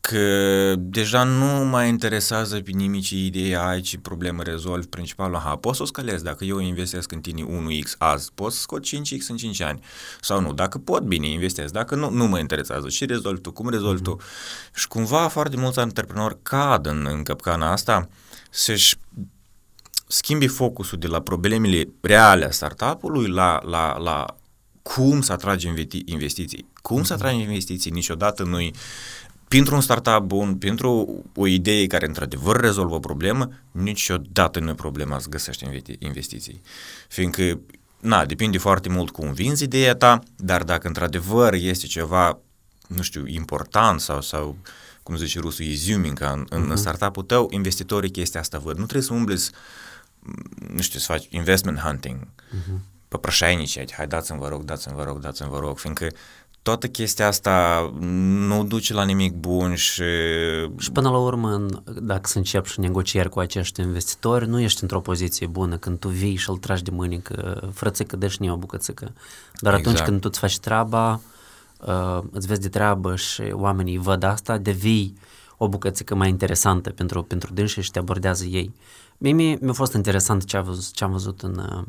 că deja nu mai interesează pe nimic ce idee ai, ce problemă rezolvi, principalul, aha, poți să o scalezi, dacă eu investesc în tine 1x azi, poți să scot 5x în 5 ani, sau nu, dacă pot, bine, investesc, dacă nu, nu mă interesează, și rezolvi tu, cum rezolvi mm-hmm. tu, și cumva foarte mulți antreprenori cad în, în capcana asta, să-și schimbi focusul de la problemele reale a startup-ului la, la, la cum să atragi investiții. Cum să atragi investiții? Niciodată nu-i pentru un startup bun, pentru o idee care într-adevăr rezolvă o problemă, niciodată nu e problema să găsești investiții. Fiindcă, na, depinde foarte mult cum vinzi ideea ta, dar dacă într-adevăr este ceva, nu știu, important sau, sau cum zice rusul, izuminca în, în uh-huh. startup-ul tău, investitorii chestia asta văd. Nu trebuie să umbli nu știu, să faci investment hunting, uh-huh. păprășainici, hai dați-mi vă rog, dați-mi vă rog, dați-mi vă rog, fiindcă toată chestia asta nu duce la nimic bun și... Și până la urmă, dacă să începi și negocieri cu acești investitori, nu ești într-o poziție bună când tu vii și îl tragi de mâini că frățică, dă și o bucățică. Dar exact. atunci când tu îți faci treaba, uh, îți vezi de treabă și oamenii văd asta, devii o bucățică mai interesantă pentru, pentru dânsi și te abordează ei. Mie mi-a fost interesant ce, a văzut, ce am văzut în, uh,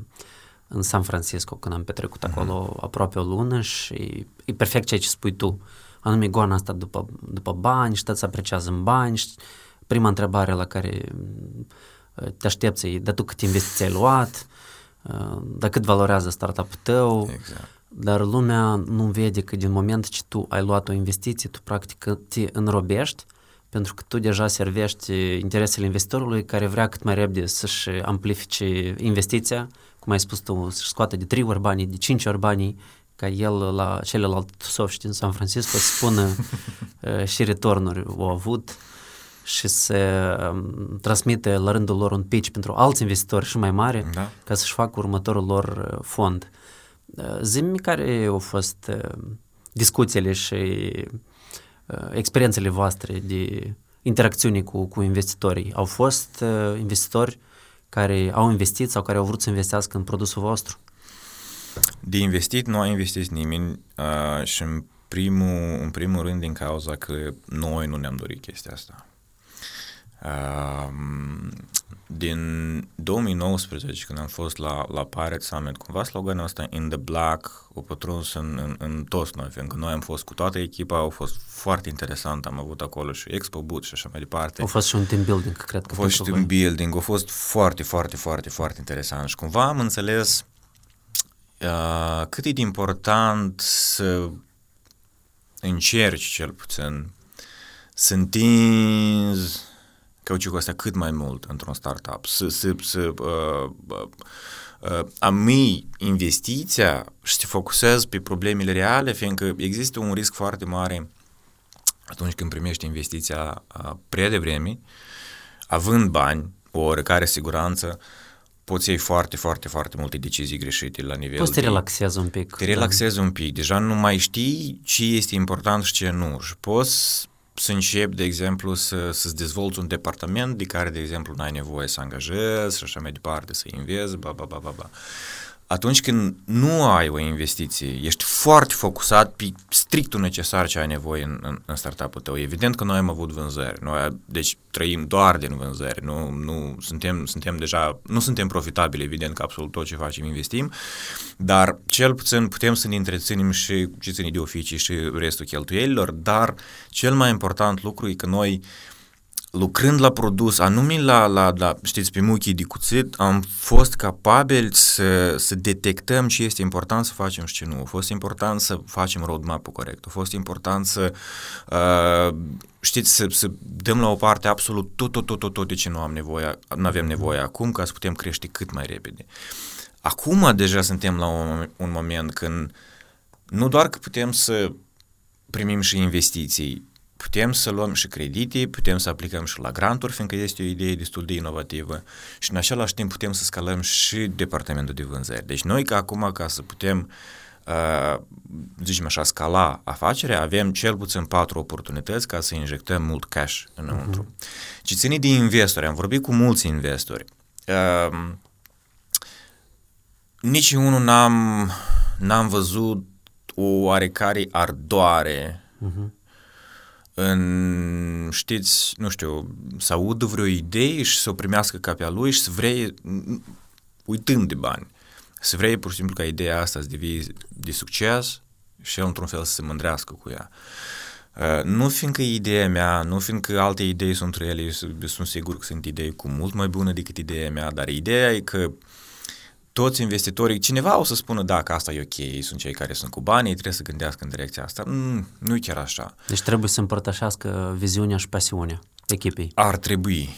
în San Francisco când am petrecut uh-huh. acolo aproape o lună și e perfect ceea ce spui tu. Anume goana asta după, după bani și să apreciază în bani și prima întrebare la care uh, te aștepți e, dar tu cât investiții ai luat, uh, dar cât valorează startup-ul tău, exact. dar lumea nu vede că din moment ce tu ai luat o investiție, tu practic te înrobești pentru că tu deja servești interesele investitorului care vrea cât mai repede să-și amplifice investiția, cum ai spus tu, să-și scoată de 3 ori banii, de 5 ori banii, ca el la celălalt soft din San Francisco să spună uh, și returnuri au avut și să um, transmite la rândul lor un pitch pentru alți investitori și mai mari da. ca să-și facă următorul lor uh, fond. Uh, Zimi care au fost discuțiile și experiențele voastre de interacțiune cu, cu investitorii? Au fost investitori care au investit sau care au vrut să investească în produsul vostru? De investit nu a investit nimeni uh, și în primul, în primul rând din cauza că noi nu ne-am dorit chestia asta. Uh, din 2019, când am fost la, la Pirate Summit, cumva sloganul ăsta In the Black a pătruns în, în, în toți noi, fiindcă noi am fost cu toată echipa, au fost foarte interesant, am avut acolo și Expo Boot și așa mai departe. A fost și un team building, cred că. A fost și team building, a fost foarte, foarte, foarte, foarte interesant și cumva am înțeles uh, cât e de important să încerci cel puțin să întinzi cauciucul ăsta cât mai mult într-un startup, să, să, să uh, uh, uh, ami investiția și să focusezi pe problemele reale, fiindcă există un risc foarte mare atunci când primești investiția uh, prea devreme, având bani, o oarecare siguranță, poți iei foarte, foarte, foarte multe decizii greșite la nivel Poți să te relaxezi un pic. Te relaxezi da. un pic. Deja nu mai știi ce este important și ce nu. Și poți să începi, de exemplu, să, să-ți dezvolți un departament de care, de exemplu, n-ai nevoie să angajezi și așa mai departe, să invezi, ba, ba, ba, ba, ba atunci când nu ai o investiție, ești foarte focusat pe strictul necesar ce ai nevoie în, în, în startup-ul tău. Evident că noi am avut vânzări, noi deci trăim doar din vânzări, nu, nu suntem, suntem deja, nu suntem profitabili, evident că absolut tot ce facem investim, dar cel puțin putem să ne întreținem și ce ține de oficii și restul cheltuielilor, dar cel mai important lucru e că noi uh, lucrând la produs, anume la, la, la știți, pe muchii de cuțit, am fost capabili să, să detectăm ce este important să facem și ce nu. A fost important să facem roadmap-ul corect. A fost important să, uh, știți, să, să dăm la o parte absolut tot, tot, tot, tot, tot de ce nu am nevoie, nu avem nevoie acum ca să putem crește cât mai repede. acum deja suntem la un, un moment când nu doar că putem să primim și investiții, putem să luăm și credite, putem să aplicăm și la granturi, fiindcă este o idee destul de inovativă și în același timp putem să scalăm și departamentul de vânzări. Deci noi ca acum, ca să putem uh, zicem așa, scala afacerea, avem cel puțin patru oportunități ca să injectăm mult cash înăuntru. Uh-huh. Și ține de investori, am vorbit cu mulți investori. Uh, nici unul n-am, n-am văzut o oarecare ardoare uh-huh. În, știți, nu știu, să audă vreo idee și să o primească ca pe a lui și să vrei, uitând de bani, să vrei pur și simplu ca ideea asta să devii de succes și el într-un fel să se mândrească cu ea. Uh, nu fiindcă ideea mea, nu fiindcă alte idei sunt rele, sunt sigur că sunt idei cu mult mai bună decât ideea mea, dar ideea e că toți investitorii, cineva o să spună da, că asta e ok, ei sunt cei care sunt cu banii, trebuie să gândească în direcția asta. Mm, nu e chiar așa. Deci trebuie să împărtășească viziunea și pasiunea echipei. Ar trebui.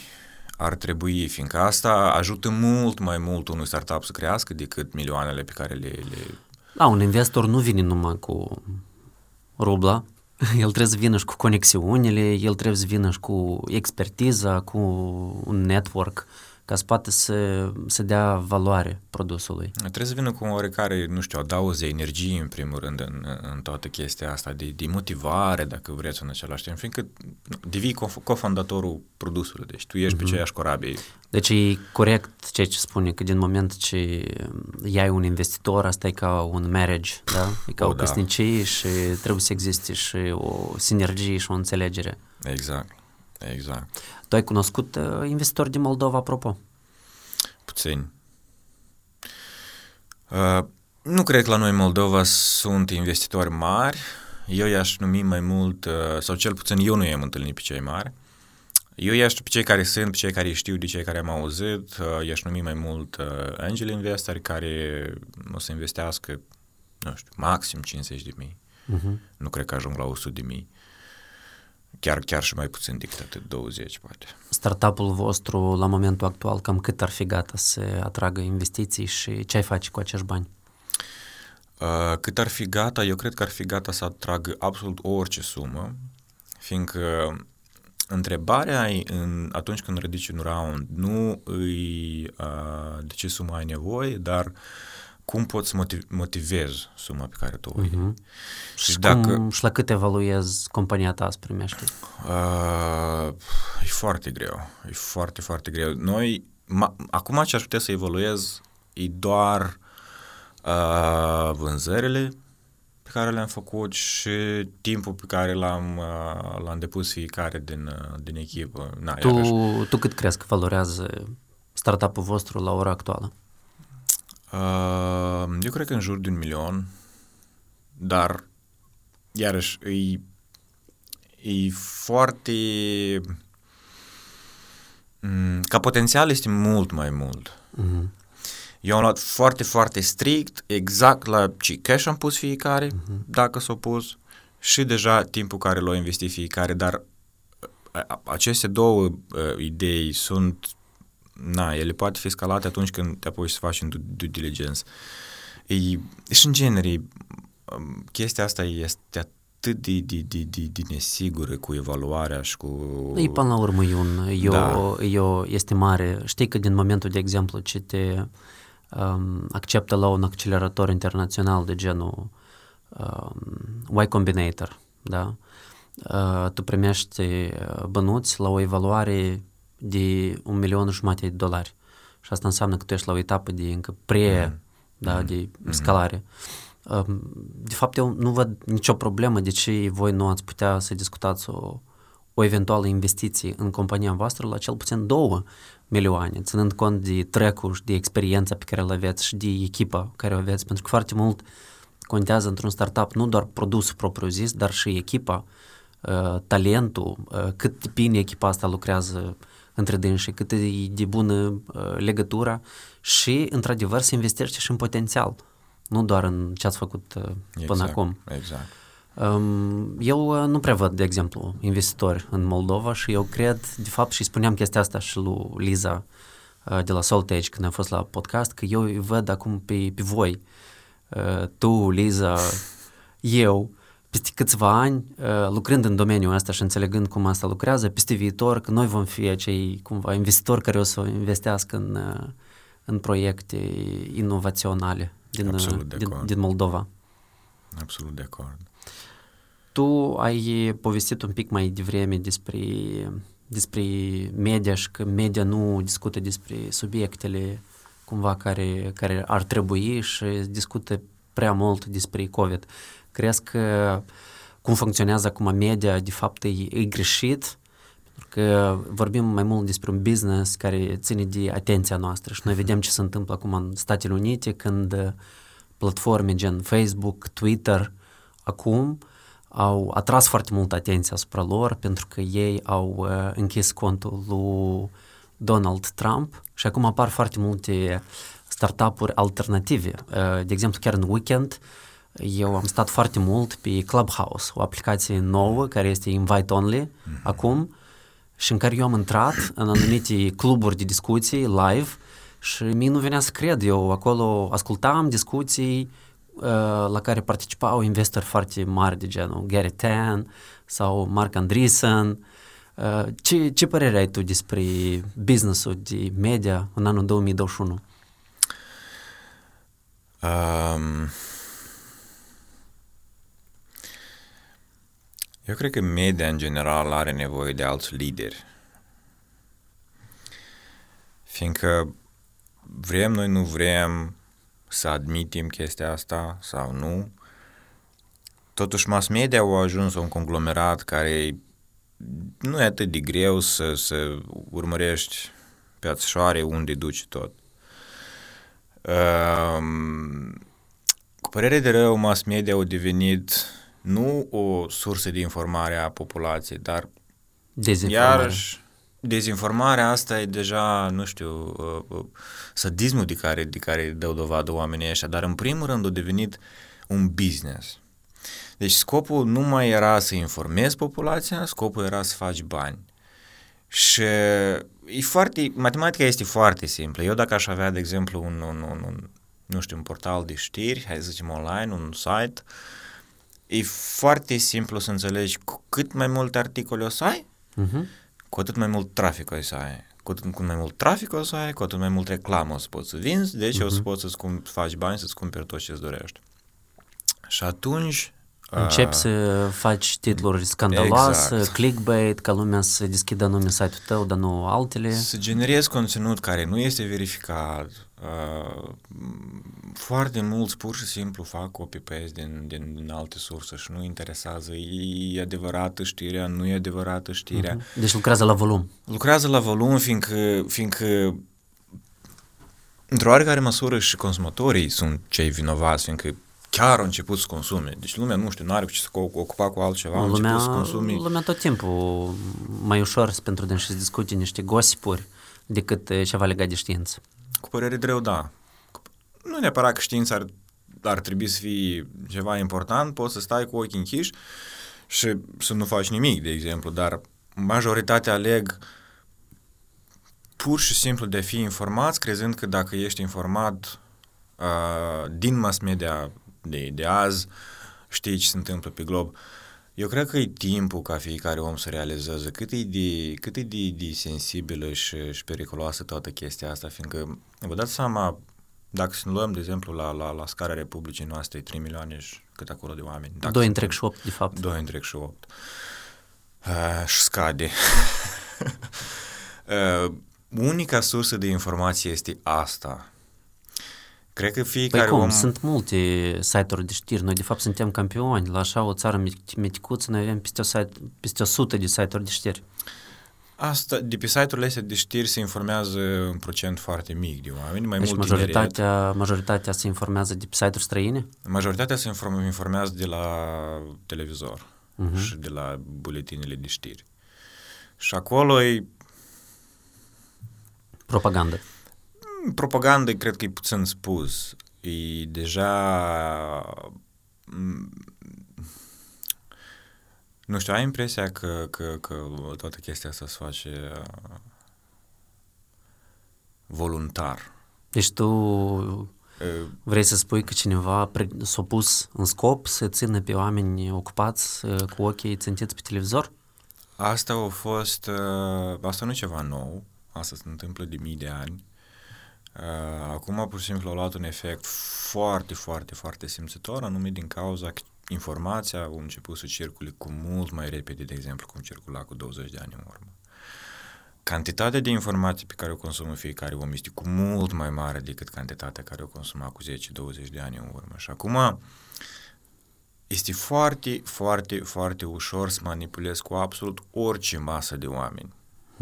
Ar trebui, fiindcă asta ajută mult mai mult unui startup să crească decât milioanele pe care le... le... Da, un investor nu vine numai cu rubla, el trebuie să vină și cu conexiunile, el trebuie să vină și cu expertiza, cu un network ca spate să, să dea valoare produsului. Trebuie să vină cu o oarecare, nu știu, adauz de energie, în primul rând, în, în toată chestia asta, de, de motivare, dacă vreți, în același timp, fiindcă devii cofondatorul produsului, deci tu ești uh-huh. pe mhm. aceeași corabie. Deci e corect ceea ce spune, că din moment ce iai un investitor, asta e ca un marriage, da? E ca o, o da. căsnicie și trebuie să existe și o sinergie și o înțelegere. Exact. Exact. Tu ai cunoscut uh, investitori din Moldova, apropo? Puțini. Uh, nu cred că la noi în Moldova sunt investitori mari. Eu i-aș numi mai mult, uh, sau cel puțin eu nu i-am întâlnit pe cei mari. Eu i-aș pe cei care sunt, pe cei care știu, de cei care am auzit, uh, i-aș numi mai mult uh, angel investori care o să investească, nu știu, maxim 50 de mii. Uh-huh. Nu cred că ajung la 100 de mii chiar, chiar și mai puțin decât atât, 20 poate. Startup-ul vostru la momentul actual cam cât ar fi gata să atragă investiții și ce ai face cu acești bani? Uh, cât ar fi gata? Eu cred că ar fi gata să atragă absolut orice sumă, fiindcă întrebarea în, atunci când ridici un round nu îi uh, de ce sumă ai nevoie, dar uh, cum poți motiv- motivezi suma pe care tu o iei. Uh-huh. Și, și, dacă, cum, și la cât evaluezi compania ta să primești? Uh, e foarte greu. E foarte, foarte greu. Noi, ma, acum ce aș putea să evaluez e doar uh, vânzările pe care le-am făcut și timpul pe care l-am, uh, l-am depus fiecare din, uh, din echipă. Na, tu, tu cât crezi că valorează startup-ul vostru la ora actuală? Uh, eu cred că în jur de un milion, dar iarăși e, e foarte... Mm, ca potențial este mult mai mult. Uh-huh. Eu am luat foarte, foarte strict, exact la ce cash am pus fiecare, uh-huh. dacă s-a pus, și deja timpul care l-a investit fiecare, dar aceste două uh, idei sunt na, ele poate fi scalate atunci când te apuci să faci în due diligence. E, și în genere, um, chestia asta este atât de, de, de, de, de nesigură cu evaluarea și cu... E până la urmă e, un, e, da. o, e o estimare. Știi că din momentul, de exemplu, ce te um, acceptă la un accelerator internațional de genul um, Y Combinator, da? Uh, tu primești uh, bănuți la o evaluare de un milion jumate de dolari. Și asta înseamnă că tu ești la o etapă de încă pre, mm. da, mm. de mm. scalare. De fapt, eu nu văd nicio problemă de ce voi nu ați putea să discutați o, o eventuală investiție în compania voastră la cel puțin două milioane, ținând cont de track și de experiența pe care le aveți și de echipa care o aveți, pentru că foarte mult contează într-un startup nu doar produsul propriu-zis, dar și echipa, talentul, cât de bine echipa asta lucrează între dânsii, cât e de bună uh, legătura și, într-adevăr, se investește și în potențial, nu doar în ce ați făcut uh, până exact, acum. Exact. Um, eu uh, nu prea văd, de exemplu, investitori în Moldova și eu cred, de fapt, și spuneam chestia asta și lui Liza uh, de la Soltage când am fost la podcast că eu îi văd acum pe, pe voi, uh, tu, Liza, eu, peste câțiva ani, uh, lucrând în domeniul ăsta și înțelegând cum asta lucrează, peste viitor, că noi vom fi acei cumva investitori care o să investească în, uh, în proiecte inovaționale din, uh, din, din Moldova. Absolut de acord. Tu ai povestit un pic mai devreme despre, despre media și că media nu discută despre subiectele cumva care, care ar trebui și discută prea mult despre COVID. Crezi că cum funcționează acum media, de fapt, e, e greșit? Pentru că vorbim mai mult despre un business care ține de atenția noastră și noi vedem ce se întâmplă acum în Statele Unite când platforme gen Facebook, Twitter, acum au atras foarte mult atenție asupra lor pentru că ei au uh, închis contul lui Donald Trump și acum apar foarte multe startup-uri alternative. Uh, de exemplu, chiar în weekend eu am stat foarte mult pe Clubhouse, o aplicație nouă care este invite only mm-hmm. acum și în care eu am intrat în anumite cluburi de discuții live și mie nu venea să cred. Eu acolo ascultam discuții uh, la care participau investori foarte mari de genul Gary Tan sau Mark Andreessen. Uh, ce, ce părere ai tu despre business-ul de media în anul 2021? Um, eu cred că media în general are nevoie de alți lideri. Fiindcă vrem noi, nu vrem să admitem chestia asta sau nu, totuși mass media au ajuns un conglomerat care nu e atât de greu să, să urmărești pe ațășoare unde duci tot. Um, cu părere de rău, mass media au devenit nu o sursă de informare a populației, dar iarăși dezinformarea asta e deja, nu știu, uh, uh, sadismul de care, de care dau dovadă oamenii ăștia, dar în primul rând a devenit un business. Deci scopul nu mai era să informezi populația, scopul era să faci bani. Și e foarte, matematica este foarte simplă. Eu dacă aș avea, de exemplu, un, un, un, un nu știu, un portal de știri, hai să zicem online, un site, e foarte simplu să înțelegi cu cât mai multe articole o să ai, uh-huh cu atât mai mult trafic o să ai. Cu atât cu mai mult trafic o să ai, cu atât mai mult reclamă o să poți să vinzi, deci uh-huh. o să mhm. poți să-ți faci bani, să-ți cumperi tot ce-ți dorești. Și atunci... Începi uh, să faci titluri scandaloase, exact. clickbait, ca lumea să deschidă nume site-ul tău, dar nu altele. Să generezi conținut care nu este verificat, Uh, foarte mulți pur și simplu fac copy-paste din, din, din alte surse și nu interesează e adevărată știrea, nu e adevărată știrea. Uh-huh. Deci lucrează la volum. Lucrează la volum fiindcă, fiindcă într-o oarecare măsură și consumatorii sunt cei vinovați, fiindcă chiar au început să consume. Deci lumea, nu știu, nu are ce să ocupa cu altceva, lumea, început să consume. Lumea tot timpul mai ușor pentru dânsi să discute niște gosipuri decât ceva legat de știință. Cu părere de rău, da. Nu neapărat că știința ar, ar trebui să fie ceva important, poți să stai cu ochii închiși și să nu faci nimic, de exemplu, dar majoritatea aleg pur și simplu de a fi informați, crezând că dacă ești informat uh, din mass media de, de azi, știi ce se întâmplă pe glob. Eu cred că e timpul ca fiecare om să realizeze cât e de, cât e de, de sensibilă și, și periculoasă toată chestia asta, fiindcă vă dați seama, dacă să ne luăm, de exemplu, la, la, la scara Republicii noastre, 3 milioane și cât acolo de oameni. Dacă 2 întreg și 8, de fapt. 2 întreg și 8. Uh, și scade. uh, unica sursă de informație este asta. Cred că fiecare păi cum? om... Sunt multe site-uri de știri. Noi, de fapt, suntem campioni. La așa o țară meticuță, noi avem peste, o site, peste 100 de site-uri de știri. Asta, de pe site-urile astea de știri se informează un procent foarte mic de oameni, mai deci mult majoritatea, tineret. majoritatea se informează de pe site-uri străine? Majoritatea se informează de la televizor uh-huh. și de la buletinele de știri. Și acolo e... Propagandă. Propagandă cred că e puțin spus. E deja... Nu știu, ai impresia că, că, că toată chestia asta se face voluntar. Deci tu vrei să spui că cineva s-a pus în scop să țină pe oameni ocupați cu ochii țintiți pe televizor? Asta a fost, asta nu e ceva nou, asta se întâmplă de mii de ani. Acum, pur și simplu, a luat un efect foarte, foarte, foarte simțitor, anume din cauza că informația a început să circule cu mult mai repede, de exemplu, cum circula cu 20 de ani în urmă. Cantitatea de informații pe care o consumă fiecare om este cu mult mai mare decât cantitatea care o consuma cu 10-20 de ani în urmă. Și acum este foarte, foarte, foarte ușor să manipulezi cu absolut orice masă de oameni.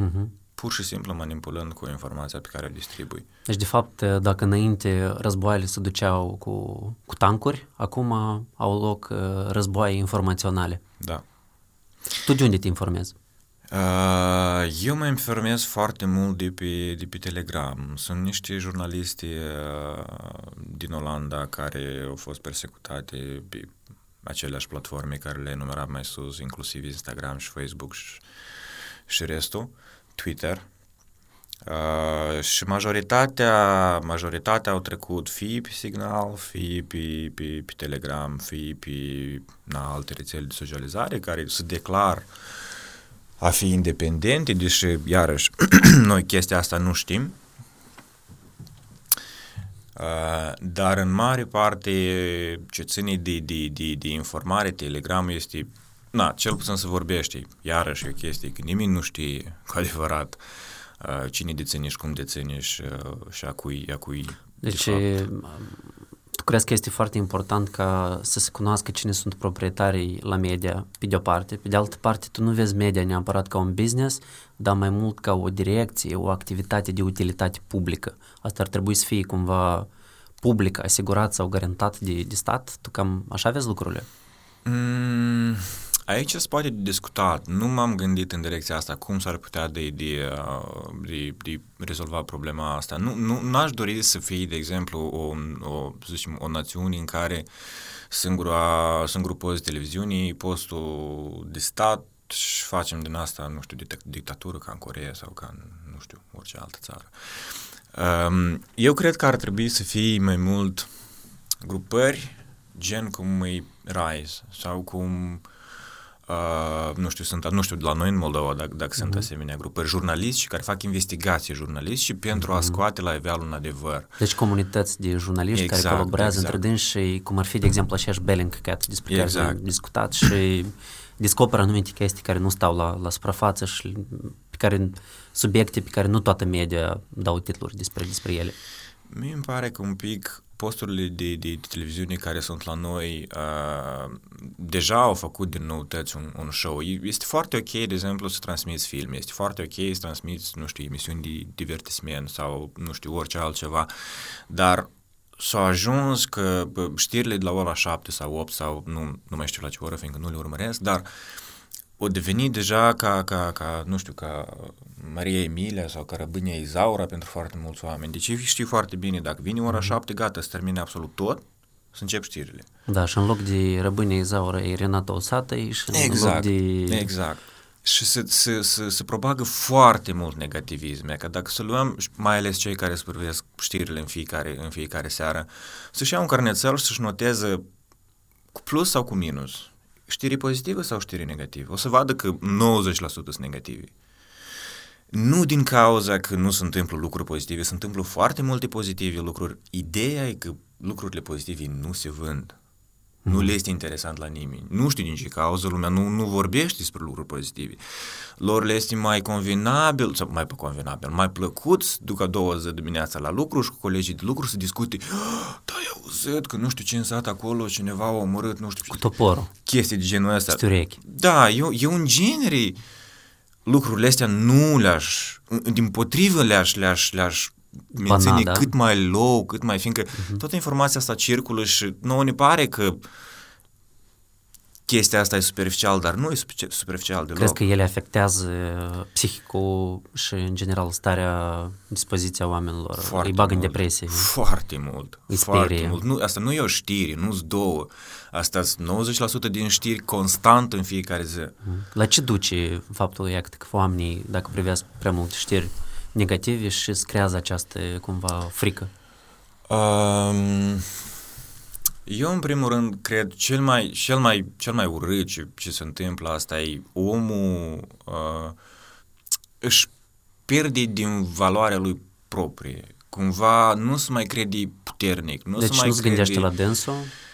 Uh-huh pur și simplu manipulând cu informația pe care o distribui. Deci, de fapt, dacă înainte războaiele se duceau cu, cu tancuri, acum au loc uh, războaie informaționale. Da. Tu de unde te informezi? Uh, eu mă informez foarte mult de pe, de pe Telegram. Sunt niște jurnaliști uh, din Olanda care au fost persecutate pe aceleași platforme care le enumeram mai sus, inclusiv Instagram și Facebook și, și restul. Twitter uh, și majoritatea, majoritatea au trecut fie pe Signal, fie pe, pe, pe Telegram, fie pe na, alte rețele de socializare care se declar a fi independente, deși, iarăși, noi chestia asta nu știm. Uh, dar în mare parte ce ține de, de, de, de informare, Telegram este na, cel puțin să vorbește. Iarăși e o chestie că nimeni nu știe cu adevărat uh, cine deține și cum deține și, uh, și a cui, a cui Deci, de tu crezi că este foarte important ca să se cunoască cine sunt proprietarii la media, pe de o parte. Pe de altă parte, tu nu vezi media neapărat ca un business, dar mai mult ca o direcție, o activitate de utilitate publică. Asta ar trebui să fie cumva public, asigurat sau garantat de, de stat. Tu cam așa vezi lucrurile? Mm, Aici se poate discuta. Nu m-am gândit în direcția asta, cum s-ar putea de, de, de, de rezolva problema asta. Nu, nu, n-aș dori să fie, de exemplu, o, o, să zicem, o națiune în care singura, singurul post de televiziune postul de stat și facem din asta, nu știu, dictatură ca în Coreea sau ca în, nu știu, orice altă țară. Um, eu cred că ar trebui să fie mai mult grupări gen cum e RISE sau cum Uh, nu știu, sunt, nu știu, la noi în Moldova, dacă, dacă uh-huh. sunt mhm. asemenea grupări, jurnaliști care fac investigații jurnaliști și pentru uh-huh. a mhm. scoate la iveală un adevăr. Deci comunități de jurnaliști exact, care colaborează exact. între dânsi și cum ar fi, de exemplu, aceeași Bellingcat despre exact. care am discutat și descoperă anumite chestii care nu stau la, la suprafață și pe care, subiecte pe care nu toată media dau titluri despre, despre ele. Mie îmi pare că un pic posturile de, de, de televiziune care sunt la noi uh, deja au făcut din noutăți un, un show. Este foarte ok, de exemplu, să transmiți filme, este foarte ok să transmiți, nu știu, emisiuni de divertisment sau, nu știu, orice altceva, dar s-a ajuns că știrile de la ora 7 sau 8 sau nu, nu mai știu la ce oră, fiindcă nu le urmăresc, dar o devenit deja ca, ca, ca, nu știu, ca Maria Emilia sau Carabânia Izaura pentru foarte mulți oameni. Deci știi foarte bine, dacă vine ora mm-hmm. 7, gata, se termine absolut tot, să încep știrile. Da, și în loc de Răbânia Izaura e Renata Osată și în exact, loc de... Exact, și se, se, se, se propagă foarte mult negativism, că dacă să luăm, mai ales cei care privesc știrile în fiecare, în fiecare seară, să-și iau un carnețel și să-și noteze cu plus sau cu minus. Știri pozitive sau știri negative? O să vadă că 90% sunt negative. Nu din cauza că nu se întâmplă lucruri pozitive, se întâmplă foarte multe pozitive lucruri. Ideea e că lucrurile pozitive nu se vând. Mm. Nu le este interesant la nimeni. Nu știu din ce cauză lumea nu, nu vorbește despre lucruri pozitive. Lor le este mai convenabil, sau mai pe convenabil, mai plăcut să ducă a doua zi dimineața la lucru și cu colegii de lucru să discute ah, da, ai auzit că nu știu ce în sat acolo, cineva a omorât, nu știu Cu toporul. Chestii de genul ăsta. Stiurechi. Da, eu, eu în genere lucrurile astea nu le-aș, din potrivă le-aș, le-aș, le-aș menține Bana, da? cât mai low, cât mai, fiindcă uh-huh. toată informația asta circulă și nouă ne pare că chestia asta e superficial, dar nu e superficial deloc. Crezi că ele afectează psihicul și, în general, starea, dispoziția oamenilor? Foarte îi bag mult, în depresie? Foarte mult. Îi foarte mult. Nu, asta nu e o știre, nu sunt două. Asta sunt 90% din știri constant în fiecare zi. La ce duce faptul iată, că oamenii, dacă privesc prea multe știri, negative și îți creează această, cumva, frică? Um, eu, în primul rând, cred cel mai, cel mai, cel mai urât ce, ce se întâmplă asta e omul uh, își pierde din valoarea lui proprie. Cumva nu se mai crede puternic. Nu deci se mai nu se crede... gândește la dânsul?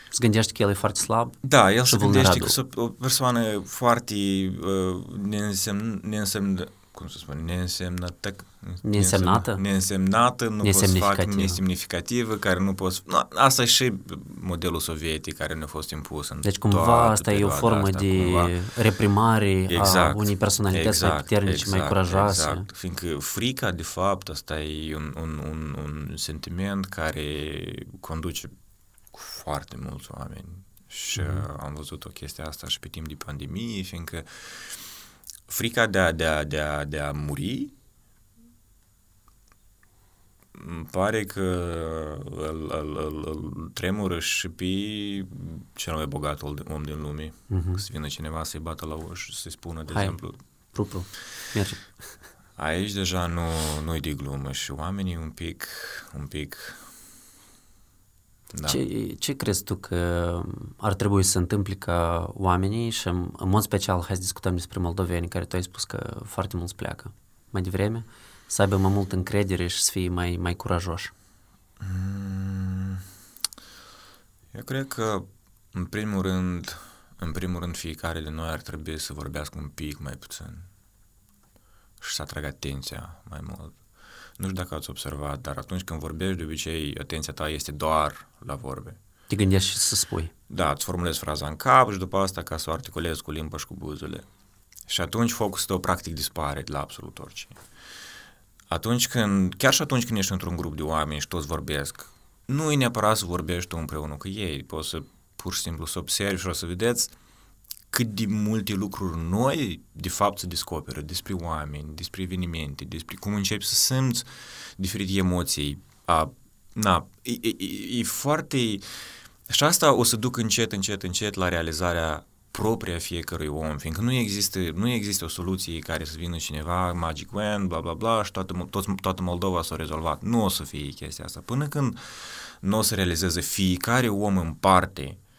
Se gândește că el e foarte slab? Da, el și se gândește vulnerabil. că e o persoană foarte uh, neînsemn, neînsemn, cum să spun, neînsemnată, Neînsemnată? neînsemnată, nu poți să fac Nesemnificativă. nesemnificativă, care nu poți... No, asta e și modelul sovietic care ne-a fost impus în Deci cumva toată asta e o perioada formă asta, de cumva. reprimare a Exact, unei personalități mai puternice, mai curajoase. Exact, fiindcă frica, de fapt, asta e un, un, un, un sentiment care conduce foarte mulți oameni. Și mm. am văzut o chestie asta și pe timp de pandemie, fiindcă frica de a, de a, de a, de a muri îmi pare că îl, îl, îl, îl tremură și pe cel mai bogat om din lume. Mm-hmm. Să vină cineva să-i bată la ușă și să-i spună, de Hai. exemplu, Pru-pru. Merge. Aici deja nu, nu-i de glumă și oamenii un pic, un pic, da. Ce, ce crezi tu că ar trebui să se întâmple ca oamenii și în, în mod special, hai să discutăm despre moldoveni, care tu ai spus că foarte mulți pleacă mai devreme, să aibă mai mult încredere și să fie mai, mai curajoși? Mm, Eu cred că, în primul rând, în primul rând, fiecare de noi ar trebui să vorbească un pic mai puțin și să atragă atenția mai mult. Nu știu dacă ați observat, dar atunci când vorbești, de obicei, atenția ta este doar la vorbe. Te gândești și să spui. Da, îți formulezi fraza în cap și după asta ca să o articulezi cu limba și cu buzele. Și atunci focusul tău practic dispare de la absolut orice. Atunci când, chiar și atunci când ești într-un grup de oameni și toți vorbesc, nu e neapărat să vorbești tu împreună cu ei, poți să pur și simplu să observi și o să vedeți cât de multe lucruri noi, de fapt, se descoperă despre oameni, despre evenimente, despre cum începi să simți diferite emoții. A, na, e, e, e, e foarte... Și asta o să duc încet, încet, încet la realizarea propria fiecărui om, fiindcă nu există, nu există o soluție care să vină cineva, magic wand, bla bla bla, și toată, toți, toată Moldova s-a rezolvat. Nu o să fie chestia asta. Până când nu o să realizeze fiecare om în parte uh,